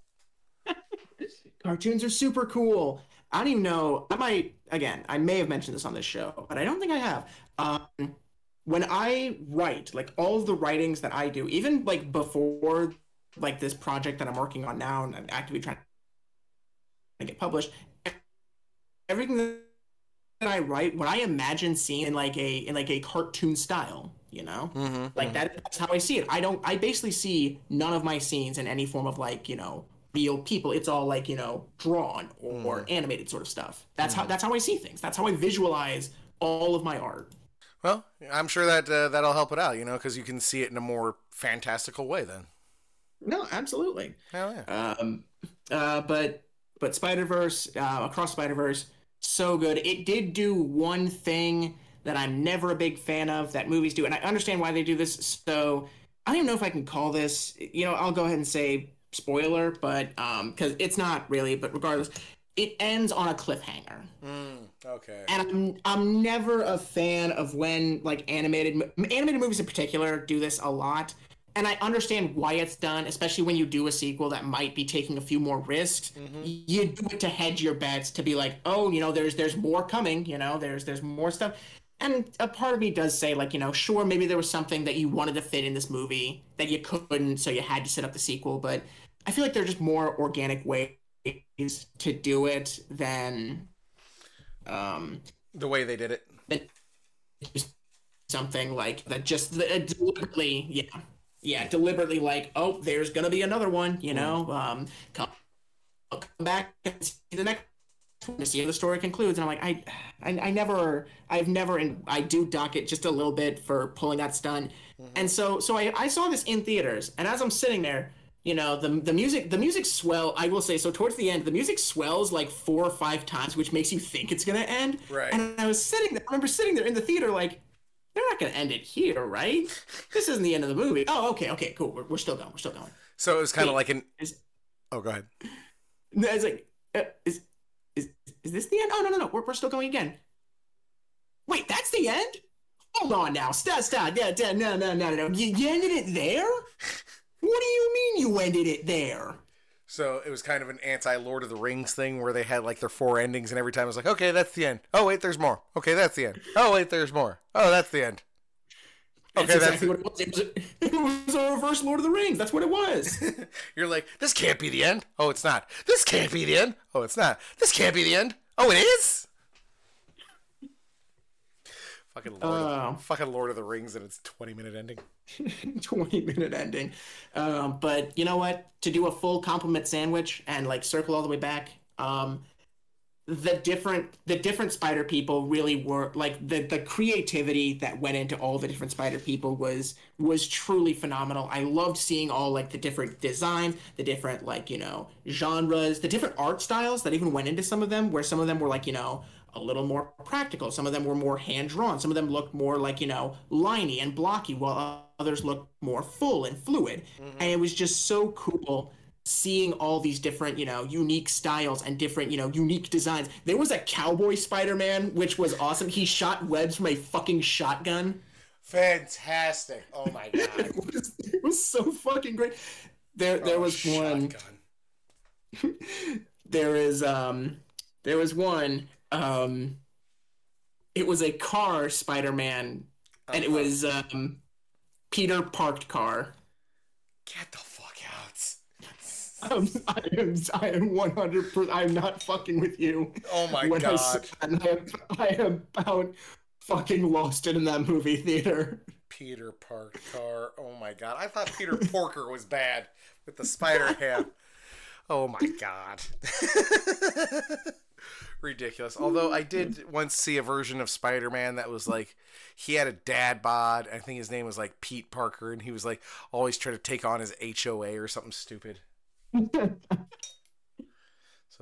[LAUGHS] Cartoons are super cool. I don't even know. I might again. I may have mentioned this on this show, but I don't think I have. Um, when I write, like all of the writings that I do, even like before, like this project that I'm working on now, and I'm actively trying to get published. Everything that I write, what I imagine seeing in like a in like a cartoon style, you know, mm-hmm, like that, that's how I see it. I don't. I basically see none of my scenes in any form of like you know real people. It's all like you know drawn or, Mm. animated sort of stuff. That's how that's how I see things. That's how I visualize all of my art. Well, I'm sure that uh, that'll help it out, you know, because you can see it in a more fantastical way. Then, No, absolutely. hell yeah. Um, uh, but but Spider Verse, uh, Across Spider Verse, so good. It did do one thing that I'm never a big fan of that movies do, and I understand why they do this. So I don't even know if I can call this. You know, I'll go ahead and say spoiler, but um, because it's not really. But regardless, it ends on a cliffhanger. Mm, okay. and I'm I'm never a fan of when like animated animated movies in particular do this a lot. And I understand why it's done, especially when you do a sequel that might be taking a few more risks. You do it to hedge your bets to be like, oh, you know, there's there's more coming. You know, there's there's more stuff. And a part of me does say, like, you know, sure, maybe there was something that you wanted to fit in this movie that you couldn't, so you had to set up the sequel. But I feel like there are just more organic ways to do it than um, The way they did it. something like that. Just deliberately, yeah, yeah, deliberately like, oh, there's gonna be another one, you know. Um, come, come back and see the next one to see how the story concludes. And I'm like, I, I, I never, I've never, and I do dock it just a little bit for pulling that stunt. And so, so I, I saw this in theaters, and as I'm sitting there. You know the the music the music swell. I will say so. Towards the end, the music swells like four or five times, which makes you think it's gonna end. Right. And I was sitting there. I remember sitting there in the theater, like they're not gonna end it here, right? This isn't the end of the movie. Oh, okay, okay, cool. We're, we're still going. We're still going. So it was kind of like an. Is Oh, go ahead. no, it's like uh, is is is this the end? Oh no no no. We're, we're still going again. Wait, that's the end. Hold on now. Stop stop. Yeah, yeah, no no no no. You, you ended it there. What do you mean you ended it there? So it was kind of an anti Lord of the Rings thing where they had like their four endings, and every time it was like, okay, that's the end. Oh wait, there's more. Okay, that's the end. Oh wait, there's more. Oh, that's the end. Okay, that's exactly what it was. It was, a, [LAUGHS] it was a reverse Lord of the Rings. That's what it was. [LAUGHS] You're like, this can't be the end. Oh, it's not. This can't be the end. Oh, it's not. This can't be the end. Oh, it is. Fucking Lord, Oh. of, fucking Lord of the Rings and its 20 minute ending. [LAUGHS] 20 minute ending. Um, but you know what? To do a full compliment sandwich and like circle all the way back, um, the different the different spider people really were like the the creativity that went into all the different spider people was was truly phenomenal. I loved seeing all like the different designs, the different like you know genres, the different art styles that even went into some of them. Where some of them were like you know a little more practical, some of them were more hand drawn, some of them looked more like you know liney and blocky, while others looked more full and fluid. And it was just so cool seeing all these different, you know, unique styles and different, you know, unique designs. There was a cowboy Spider-Man, which was awesome. He shot webs from a fucking shotgun. Fantastic. Oh my [LAUGHS] god. It was, it was so fucking great. There, there was one. [LAUGHS] There is, um, there was one. Um, it was a car Spider-Man, and it Uh-huh. was um, Peter parked car. Get the fuck out. I'm, I am, I am 100. I'm not fucking with you. Oh my when god. that, I am, I am about fucking lost it in that movie theater. Peter parked car. Oh my god. I thought Peter [LAUGHS] Porker was bad with the spider ham. Oh my god. [LAUGHS] Ridiculous. Although I did mm-hmm. once see a version of Spider Man that was like he had a dad bod. I think his name was like Pete Parker, and he was like always trying to take on his HOA or something stupid. So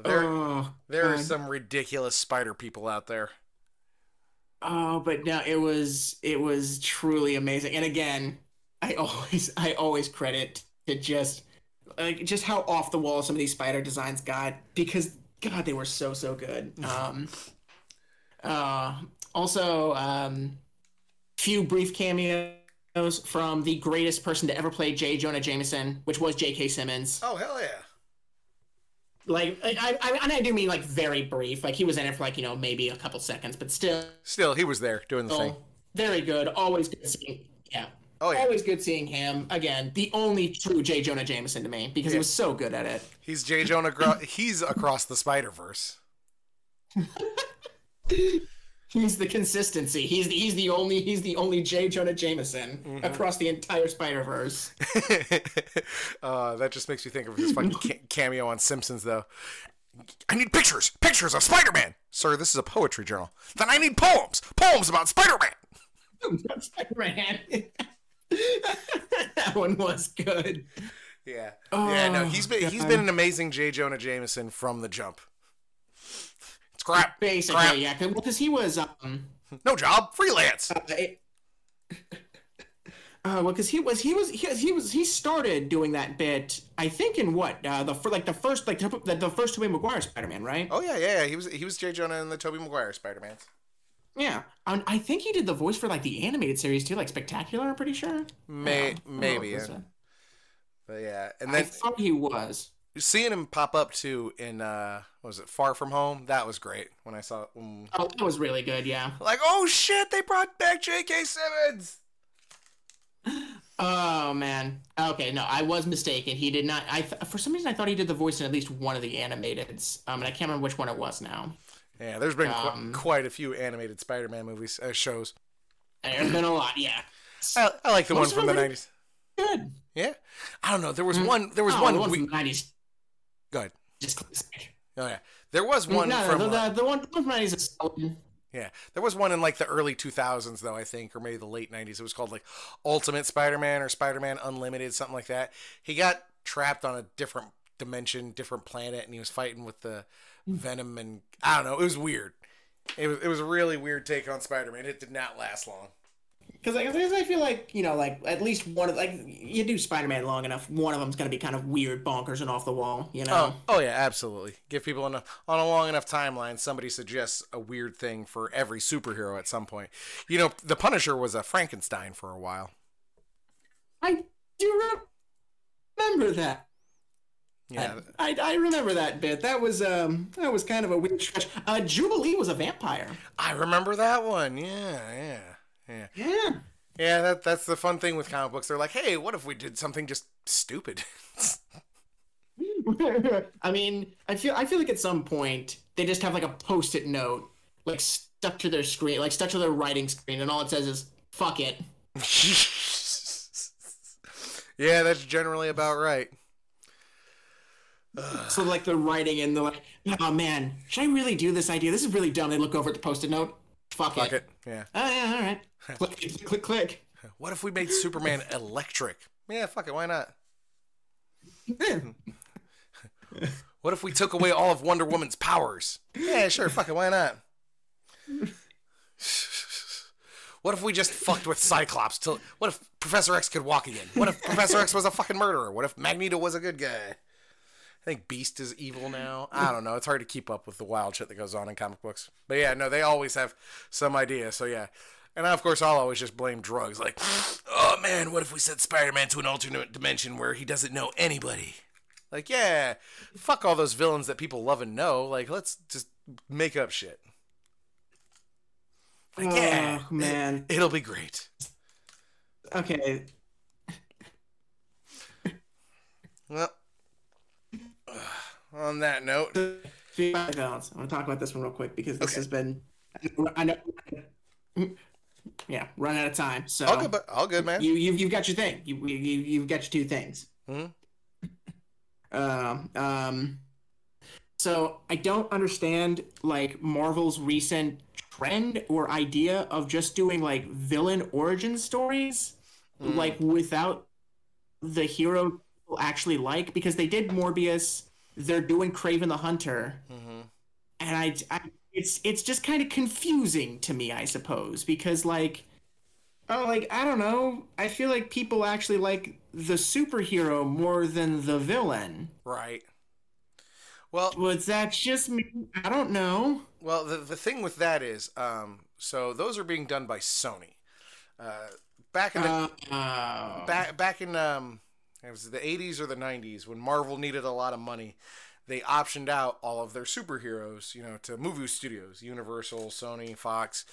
there, [LAUGHS] oh, there are some ridiculous spider people out there. Oh, but no, it was it was truly amazing. And again, I always I always credit to just like just how off the wall some of these spider designs got because God they were so so good. Um, uh, also, um, few brief cameos from the greatest person to ever play J. Jonah Jameson, which was J.K. Simmons. Oh hell yeah! Like I, I, and I do mean like very brief. Like he was in it for like you know maybe a couple seconds, but still. Still, he was there doing the thing. Very good. Always good seeing. Yeah. Oh yeah, Always good seeing him. Again, the only true J. Jonah Jameson to me because he was so good at it. he's J. Jonah. Gro- [LAUGHS] he's across the Spider Verse. [LAUGHS] He's the consistency. He's the, he's the only he's the only J. Jonah Jameson Mm-hmm. across the entire Spider Verse. [LAUGHS] uh, that just makes me think of his fucking ca- cameo on Simpsons, though. I need pictures, pictures of Spider-Man, sir. This is a poetry journal. Then I need poems, poems about Spider-Man. Spider-Man. [LAUGHS] that one was good. Yeah, Oh, yeah. No, Oh, he's been he's been an amazing J. Jonah Jameson from the jump. It's crap. Basically, crap. yeah. Because he was um. No job, freelance. Uh, it- [LAUGHS] Uh, well, because he was he was he, he was he started doing that bit. I think in what uh, the for like the first like the, the first Tobey Maguire Spider Man, right? Oh yeah, yeah. yeah. He was he was J. Jonah in the Tobey Maguire Spider-Mans. Yeah, and I think he did the voice for like the animated series too, like Spectacular. I'm pretty sure. May Yeah, I maybe, yeah. but yeah. And I then thought he was. seeing him pop up too in uh, what was it Far From Home? That was great when I saw. mm, Oh, that was really good. Yeah. Like, oh shit, they brought back J.K. Simmons. Oh man. Okay, no, I was mistaken. He did not. I th- for some reason I thought he did the voice in at least one of the animateds. Um, and I can't remember which one it was now. Yeah, there's been qu- Um, quite a few animated Spider-Man movies uh, shows. There's been a lot. Yeah. I, I like the Most one from the '90s. Good. Yeah, I don't know. There was one. There was Oh, one. one we, from the '90s. go ahead. Just. Oh yeah, there was one no, from. no, the, uh, the, one from the '90s is yeah, there was one in like the early 2000s though. I think, or maybe the late '90s. It was called like Ultimate Spider-Man or Spider-Man Unlimited, something like that. He got trapped on a different dimension, different planet, and he was fighting with the Mm. Venom and I don't know. It was weird. It was it was a really weird take on Spider-Man. It did not last long. Because I, feel like you know, like at least one of like you do Spider-Man long enough, one of them's gonna be kind of weird, bonkers, and off the wall. You know. Oh, oh yeah, absolutely. Give people enough on a long enough timeline. Somebody suggests a weird thing for every superhero at some point. You know, the Punisher was a Frankenstein for a while. I do remember that. Yeah, I, I remember that bit. That was um that was kind of a weird stretch. Uh, Jubilee was a vampire. I remember that one. Yeah, yeah, yeah, Yeah. yeah. That that's the fun thing with comic books. They're like, hey, what if we did something just stupid? [LAUGHS] I mean, I feel I feel like at some point they just have like a post-it note like stuck to their screen, like stuck to their writing screen, and all it says is "fuck it." [LAUGHS] yeah, that's generally about right. So like they're writing and they're like, "Oh man, should I really do this idea? This is really dumb." They look over at the post-it note. Fuck, Fuck it. it. Yeah. Oh yeah, all right. click, [LAUGHS] click, click, click. What if we made Superman electric? Yeah, fuck it. Why not? [LAUGHS] What if we took away all of Wonder Woman's powers? Yeah, sure. Fuck it. Why not? What if we just fucked with Cyclops till? What if Professor X could walk again? What if Professor X was a fucking murderer? What if Magneto was a good guy? I think Beast is evil now. I don't know. It's hard to keep up with the wild shit that goes on in comic books. But yeah, no, they always have some idea. So yeah. And of course, I'll always just blame drugs. Like, oh man, what if we sent Spider-Man to an alternate dimension where he doesn't know anybody? Like, yeah, fuck all those villains that people love and know. Like, let's just make up shit. Like, oh, yeah, Oh man. it'll be great. Okay. Well, on that note, balance. I'm gonna talk about this one real quick because this Okay. has been. I know. Yeah, run out of time. So all good, but all good, man. you you've, you've got your thing. You, you you've got your two things. Mhm. Um, um, so I don't understand like Marvel's recent trend or idea of just doing like villain origin stories, Mm. like without the hero actually like because they did Morbius. They're doing Kraven the Hunter, Mhm. and I, I it's it's just kind of confusing to me, I suppose, because like oh like I don't know, I feel like people actually like the superhero more than the villain. Right. Well, Was that just me? I don't know. well, the the thing with that is, um, so those are being done by Sony. Uh, back in the uh, back back in um it was the 80s or the 90s when Marvel needed a lot of money. They optioned out all of their superheroes you know to movie studios Universal Sony Fox.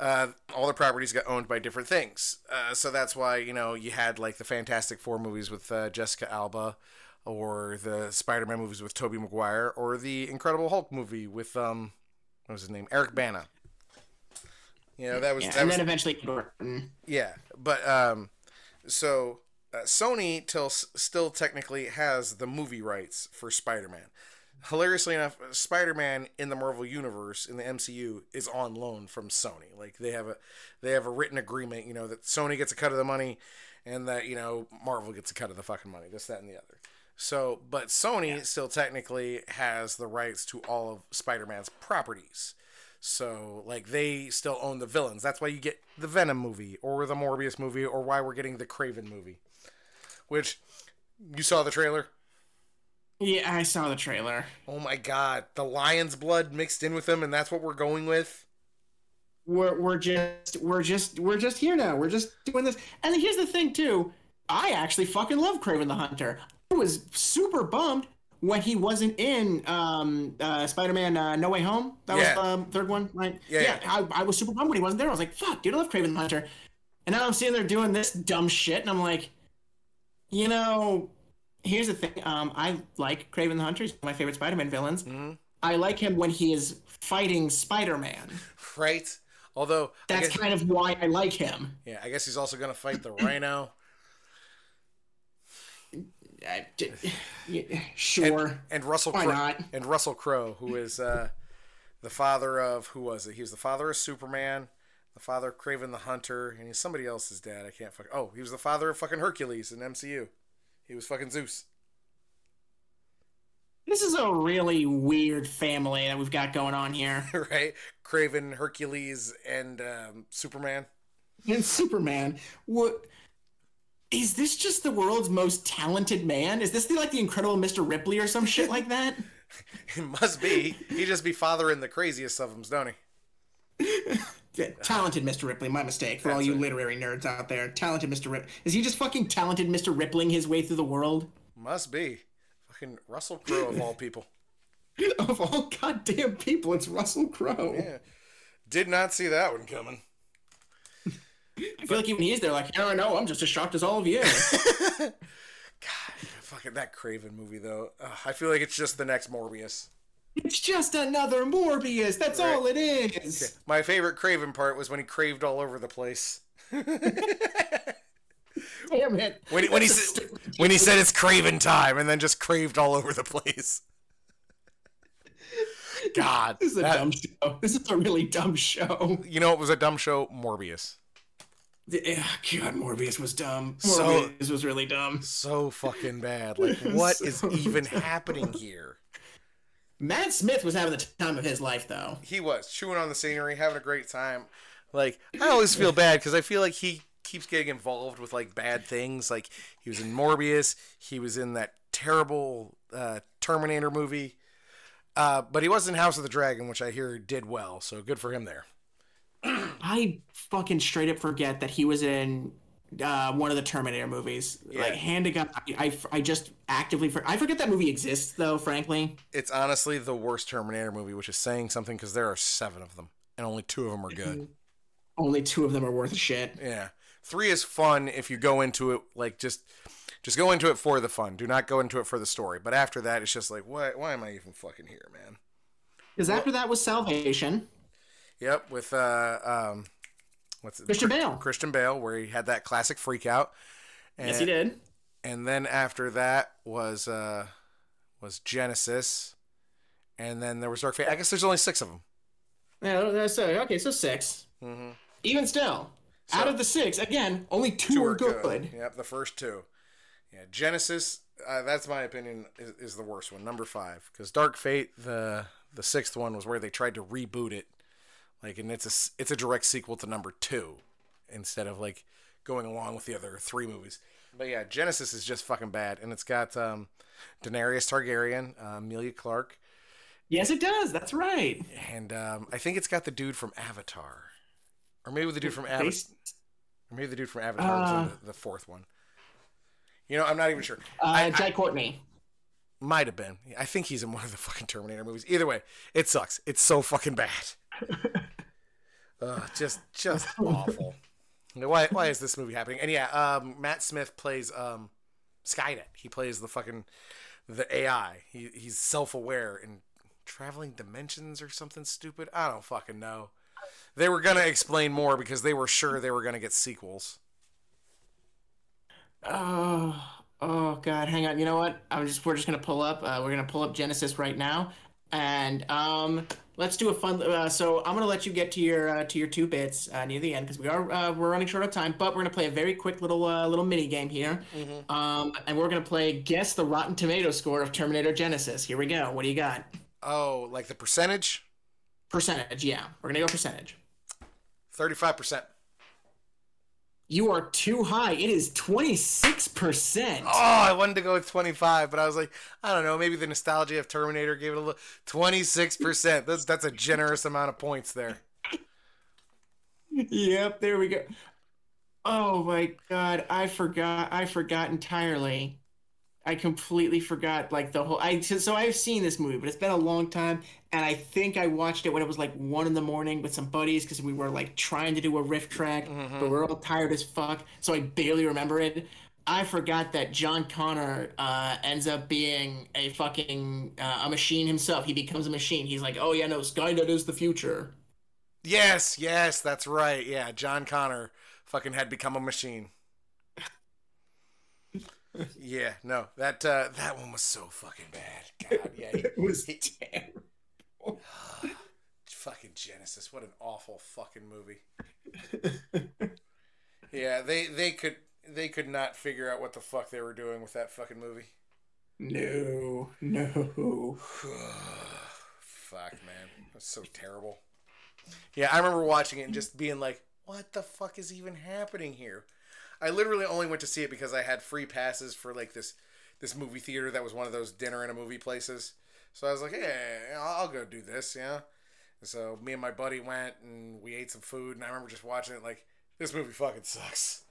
Uh, all the properties got owned by different things. Uh, so that's why you know you had like the Fantastic Four movies with uh, Jessica Alba or the Spider-Man movies with Tobey Maguire or the Incredible Hulk movie with um what was his name? Eric Bana. You know that was yeah, that and was then eventually yeah, but um, so uh, Sony till still technically has the movie rights for Spider-Man. Hilariously enough, Spider-Man in the Marvel universe in the MCU is on loan from Sony. Like they have a they have a written agreement, you know, that Sony gets a cut of the money, and that you know Marvel gets a cut of the fucking money. This, that, and the other. So, but Sony still technically has the rights to all of Spider-Man's properties. So, like, they still own the villains. That's why you get the Venom movie, or the Morbius movie, or why we're getting the Kraven movie. Which, you saw the trailer? Yeah, I saw the trailer. Oh my god, the lion's blood mixed in with them, and that's what we're going with? We're we're just we're just we're just here now. We're just doing this. And here's the thing too. I actually fucking love Kraven the Hunter. I was super bummed when he wasn't in um, uh, Spider-Man uh, No Way Home. That Yeah. was the um, third one, right? Yeah, I, I was super bummed when he wasn't there. I was like, fuck, dude, I love Kraven the Hunter. And now I'm sitting there doing this dumb shit, and I'm like, you know, here's the thing. Um, I like Kraven the Hunter. He's one of my favorite Spider-Man villains. Mhm. I like him when he is fighting Spider-Man. Right? Although, That's guess, kind of why I like him. yeah, I guess he's also going to fight the Rhino. [CLEARS THROAT] I- d- yeah, sure. And Russell Why Crowe. not? And Russell Crowe, who is uh, the father of, who was it? He was the father of Superman, the father of Kraven the Hunter, and he's somebody else's dad. I can't fuck. Oh, he was the father of fucking Hercules in MCU. He was fucking Zeus. This is a really weird family that we've got going on here. [LAUGHS] right? Kraven, Hercules, and um, Superman. And Superman, what is this? Just the world's most talented man? Is this the, like the Incredible Mr. Ripley or some shit like that? [LAUGHS] It must be. He just be fathering the craziest of them, don't he? [LAUGHS] Talented Mr. Ripley. My mistake for all you it. literary nerds out there. Talented Mr. Ripley. Is he just fucking talented Mr. Rippling his way through the world? Must be. Fucking Russell Crowe of all people. [LAUGHS] Of all goddamn people, it's Russell Crowe. Yeah. Did not see that one coming. [LAUGHS] I feel like even he's there, like, yeah, I know, I'm just as shocked as all of you. [LAUGHS] God, fucking that Kraven movie though. Ugh, I feel like it's just the next Morbius. It's just another Morbius. That's Right. all it is. My favorite Kraven part was when he craved all over the place. [LAUGHS] Damn it. When he, when he said when he said it's Kraven time, and then just craved all over the place. God, This is a that- dumb show. This is a really dumb show. you know it was a dumb show. Morbius, Yeah, God, Morbius was dumb. So- Morbius was really dumb. so fucking bad. Like, what [LAUGHS] is So even dumb. happening here? Matt Smith was having the time of his life, though. He was chewing on the scenery, having a great time. Like, I always feel bad because I feel like he keeps getting involved with like bad things. Like, he was in Morbius. He was in that terrible uh, Terminator movie. Uh, but he was in House of the Dragon, which I hear did well. So good for him there. [CLEARS THROAT] I fucking straight up forget that he was in uh, one of the Terminator movies. Yeah. Like, hand to God, I, I, I just actively for, I forget that movie exists, though. Frankly, It's honestly the worst Terminator movie, which is saying something because there are seven of them and only two of them are good. only two of them are worth a shit. Yeah. Three is fun if you go into it like just Just go into it for the fun. Do not go into it for the story. But after that, it's just like, why? Why am I even fucking here, man? Because after that was Salvation. Yep, with uh, um, what's it? Christian Bale. Christian Bale, where he had that classic freak out. And, Yes, he did. And then after that was uh, was Genisys, and then there was Dark Fate. I guess there's only six of them. Yeah, that's uh, okay. So 6 Mhm. Even still, So- out of the six, again, only two, are good. Yep, the first two. Yeah, Genisys. Uh, that's my opinion. Is, is the worst one, number five, because Dark Fate, the the sixth one, was where they tried to reboot it, like, and it's a it's a direct sequel to number two, instead of like going along with the other three movies. But yeah, Genisys is just fucking bad, and it's got um, Daenerys Targaryen, uh, Emilia Clarke, Yes, it does. That's right. and um, I think it's got the dude from Avatar, or maybe the dude from Avatar. Or maybe the dude from Avatar was Uh, the, the fourth one. You know, I'm not even sure. Uh, I, Jai Courtney. might have been. I think he's in one of the fucking Terminator movies. Either way, it sucks. It's so fucking bad. [LAUGHS] Ugh, just, just [LAUGHS] awful. Why, why is this movie happening? And yeah, um, Matt Smith plays um, Skynet. He plays the fucking the AI. He, he's self-aware and traveling dimensions or something stupid. I don't fucking know. They were gonna explain more because they were sure they were gonna get sequels. Oh, oh God! Hang on. You know what? I'm just. We're just gonna pull up. Uh, we're gonna pull up Genisys right now, and um, let's do a fun. Uh, so I'm gonna let you get to your uh, to your two bits uh, near the end because we are uh, we're running short of time. But we're gonna play a very quick little uh, little mini game here, um, and we're gonna play guess the Rotten Tomato score of Terminator Genisys. Here we go. What do you got? Oh, like the percentage? Percentage. Yeah, we're gonna go percentage. Thirty-five percent. You are too high. It is 26%. Oh, I wanted to go with 25, but I was like, I don't know, maybe the nostalgia of Terminator gave it a little 26%. That's that's a generous amount of points there. [LAUGHS] Yep, there we go. Oh my god, I forgot. I forgot entirely. I completely forgot like the whole. I so, so I've seen this movie, but it's been a long time, and I think I watched it when it was like one in the morning with some buddies because we were like trying to do a riff track, but we we're all tired as fuck, so I barely remember it. I forgot that John Connor uh, ends up being a fucking uh, a machine himself. He becomes a machine. He's like, oh yeah, no, Skynet is the future. Yes, yes, that's right. Yeah, John Connor fucking had become a machine. Yeah, no, that uh, that one was so fucking bad. God, yeah, he- [LAUGHS] It was terrible. [SIGHS] fucking Genisys. What an awful fucking movie. Yeah, they they could they could not figure out what the fuck they were doing with that fucking movie. No, no. [SIGHS] Fuck, man. That's so terrible. Yeah, I remember watching it and just being like, what the fuck is even happening here? I literally only went to see it because I had free passes for like this this movie theater that was one of those dinner and a movie places. So I was like, hey, I'll I'll go do this, yeah. And so me and my buddy went and we ate some food and I remember just watching it like, this movie fucking sucks.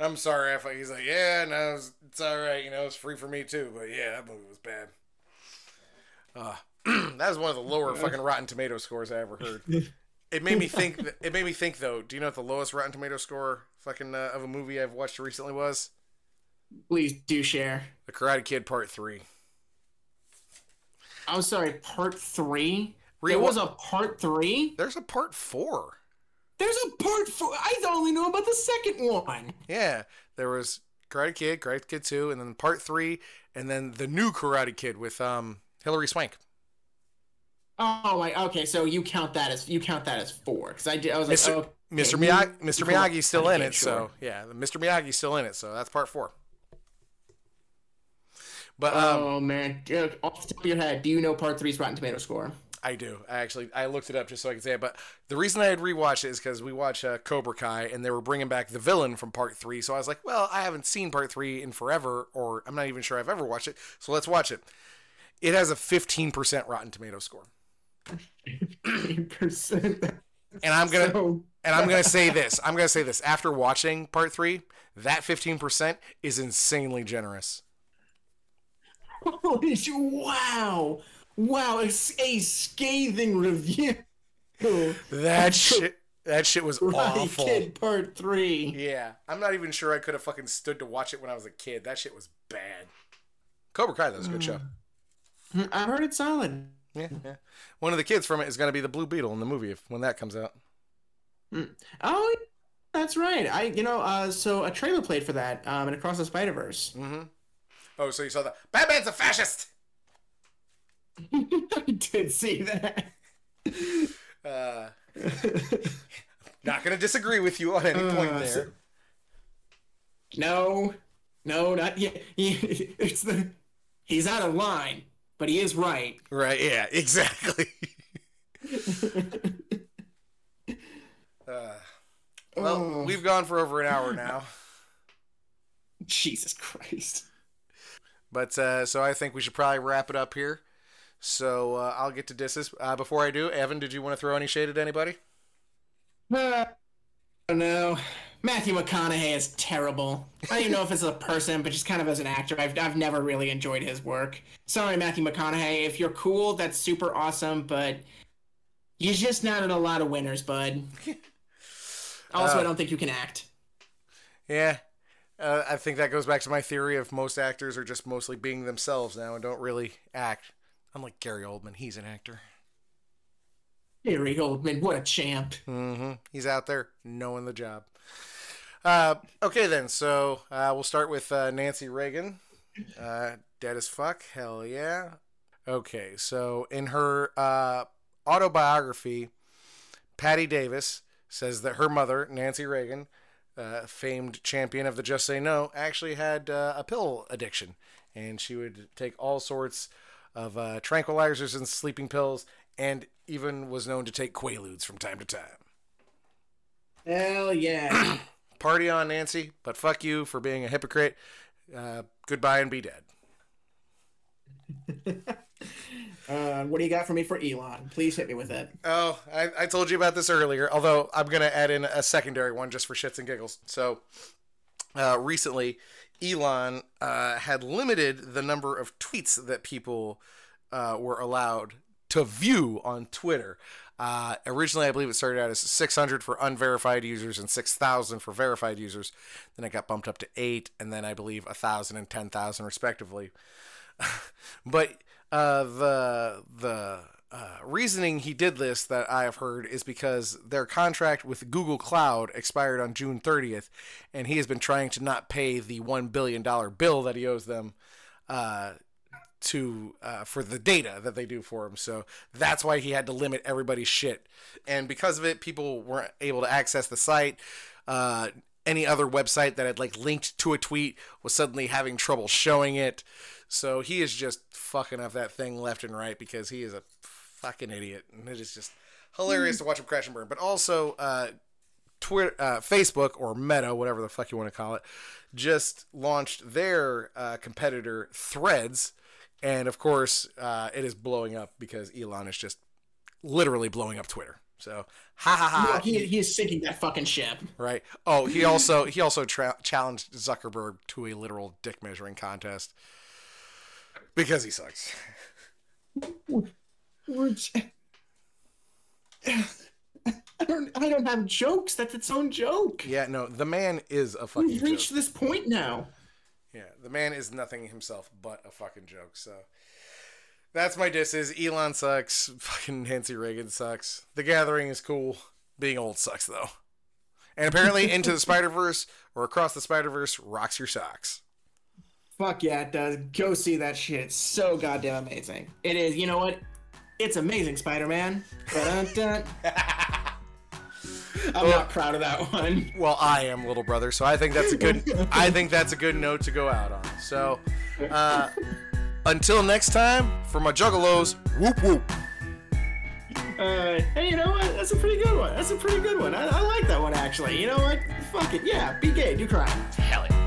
I'm sorry if I, he's like, yeah, no, it's, it's all right, you know, it's free for me too, but yeah, that movie was bad. Uh, [CLEARS THROAT] that was one of the lower fucking Rotten Tomato scores I ever heard. [LAUGHS] It made me think. th- It made me think though. Do you know what the lowest Rotten Tomato score fucking uh, of a movie I've watched recently was? Please do share. The Karate Kid Part Three. I'm sorry, part three? Re- there was a part three? There's a Part Four. There's a part four. I only know about the second one. Yeah, there was Karate Kid, Karate Kid Two, and then Part Three, and then the new Karate Kid with um Hilary Swank. Oh my. Okay, so you count that as you count that as four because I did. I was like, Mr. oh, Mr. okay, Miyagi, Mr. you Miyagi's still in it, sure. so yeah, Mr. Miyagi's still in it, so that's Part Four. But um, oh man, off the top of your head, do you know part three's Rotten Tomato score? I do. I actually I looked it up just so I could say it. But the reason I had rewatched it is because we watched uh, Cobra Kai and they were bringing back the villain from Part Three. So I was like, well, I haven't seen Part Three in forever, or I'm not even sure I've ever watched it. So let's watch it. It has a 15% Rotten Tomato score, [LAUGHS] 15%. and I'm gonna So, and I'm gonna say this. I'm gonna say this. After watching Part Three, that 15% is insanely generous. holy wow, wow, it's a scathing review. That [LAUGHS] shit. That shit was awful. Kid Part Three. Yeah, I'm not even sure I could have fucking stood to watch it when I was a kid. That shit was bad. Cobra Kai, that was a good show. Mm, I heard it's solid. Yeah, yeah. One of the kids from it is going to be the Blue Beetle in the movie if, when that comes out. Oh, that's right. I, you know, uh, so a trailer played for that, um, and Across the Spider Verse. Mm-hmm. Oh, so you saw that? Batman's a fascist. [LAUGHS] I did see that. Uh, not going to disagree with you on any point Uh, there. so- no, no, not yet. [LAUGHS] It's the he's out of line, but he is right. Right? Yeah, [LAUGHS] exactly. Uh, well, Oh. we've gone for over an hour now. [LAUGHS] Jesus Christ. But uh, so I think we should probably wrap it up here. So uh, I'll get to disses. Uh, before I do, Evan, did you want to throw any shade at anybody? Uh, I don't know. Matthew McConaughey is terrible. I don't even know if it's a person, but just kind of as an actor, I've, I've never really enjoyed his work. Sorry, Matthew McConaughey. If you're cool, that's super awesome, but you're just not in a lot of winners, bud. [LAUGHS] Also, Uh, I don't think you can act. Yeah. Uh, I think that goes back to my theory of most actors are just mostly being themselves now and don't really act. Unlike Gary Oldman, he's an actor. Gary Oldman, what a champ. hmm He's out there knowing the job. Uh, okay, then. So uh, we'll start with uh, Nancy Reagan. Uh, dead as fuck. Hell yeah. Okay, so in her uh, autobiography, Patti Davis says that her mother, Nancy Reagan, uh, famed champion of the Just Say No, actually had uh, a pill addiction. And she would take all sorts of uh, tranquilizers and sleeping pills, and even was known to take Quaaludes from time to time. Hell yeah. [CLEARS THROAT] Party on, Nancy, but fuck you for being a hypocrite. Uh, goodbye and be dead. [LAUGHS] uh, what do you got for me for Elon? Please hit me with it. Oh, I, I told you about this earlier, although I'm going to add in a secondary one just for shits and giggles. So, uh, recently, Elon uh, had limited the number of tweets that people uh, were allowed to view on Twitter. Uh, originally, I believe it started out as 600 for unverified users and 6,000 for verified users. Then it got bumped up to 8, and then I believe 1,000 and 10,000 respectively. [LAUGHS] but uh, the the uh, reasoning he did this that I have heard is because their contract with Google Cloud expired on June 30th, and he has been trying to not pay the one billion dollar bill that he owes them uh, to uh, for the data that they do for him. So that's why he had to limit everybody's shit, and because of it, people weren't able to access the site. Uh, any other website that had like linked to a tweet was suddenly having trouble showing it. So he is just fucking up that thing left and right because he is a fucking idiot, and it is just hilarious to watch him crash and burn. But also, uh, Twitter, uh, Facebook or Meta, whatever the fuck you want to call it, just launched their uh, competitor Threads, and of course, uh, it is blowing up because Elon is just literally blowing up Twitter. So ha ha ha. Look, he, he is sinking that fucking ship. Right. Oh, he also he also tra- challenged Zuckerberg to a literal dick measuring contest because he sucks. Which- I don't. I don't have jokes. That's its own joke. Yeah, no, the man is a fucking We've joke. reached this point now. Yeah, the man is nothing himself but a fucking joke. So that's my diss. Is Elon sucks. Fucking Nancy Reagan sucks. The Gathering is cool. Being old sucks though. And apparently, Into the Spider Verse or Across the Spider Verse rocks your socks. Fuck yeah, it does. Go see that shit. It's so goddamn amazing. It is. You know what? It's amazing, Spider-Man. Dun-dun-dun. I'm not proud of that one. Well, I am little brother, so I think that's a good. I think that's a good note to go out on. So, uh, until next time, for my juggalos, whoop whoop. Uh, hey, you know what? That's a pretty good one. That's a pretty good one. I, I like that one actually. You know what? Fuck it. Yeah, be gay, do crime. Hell yeah.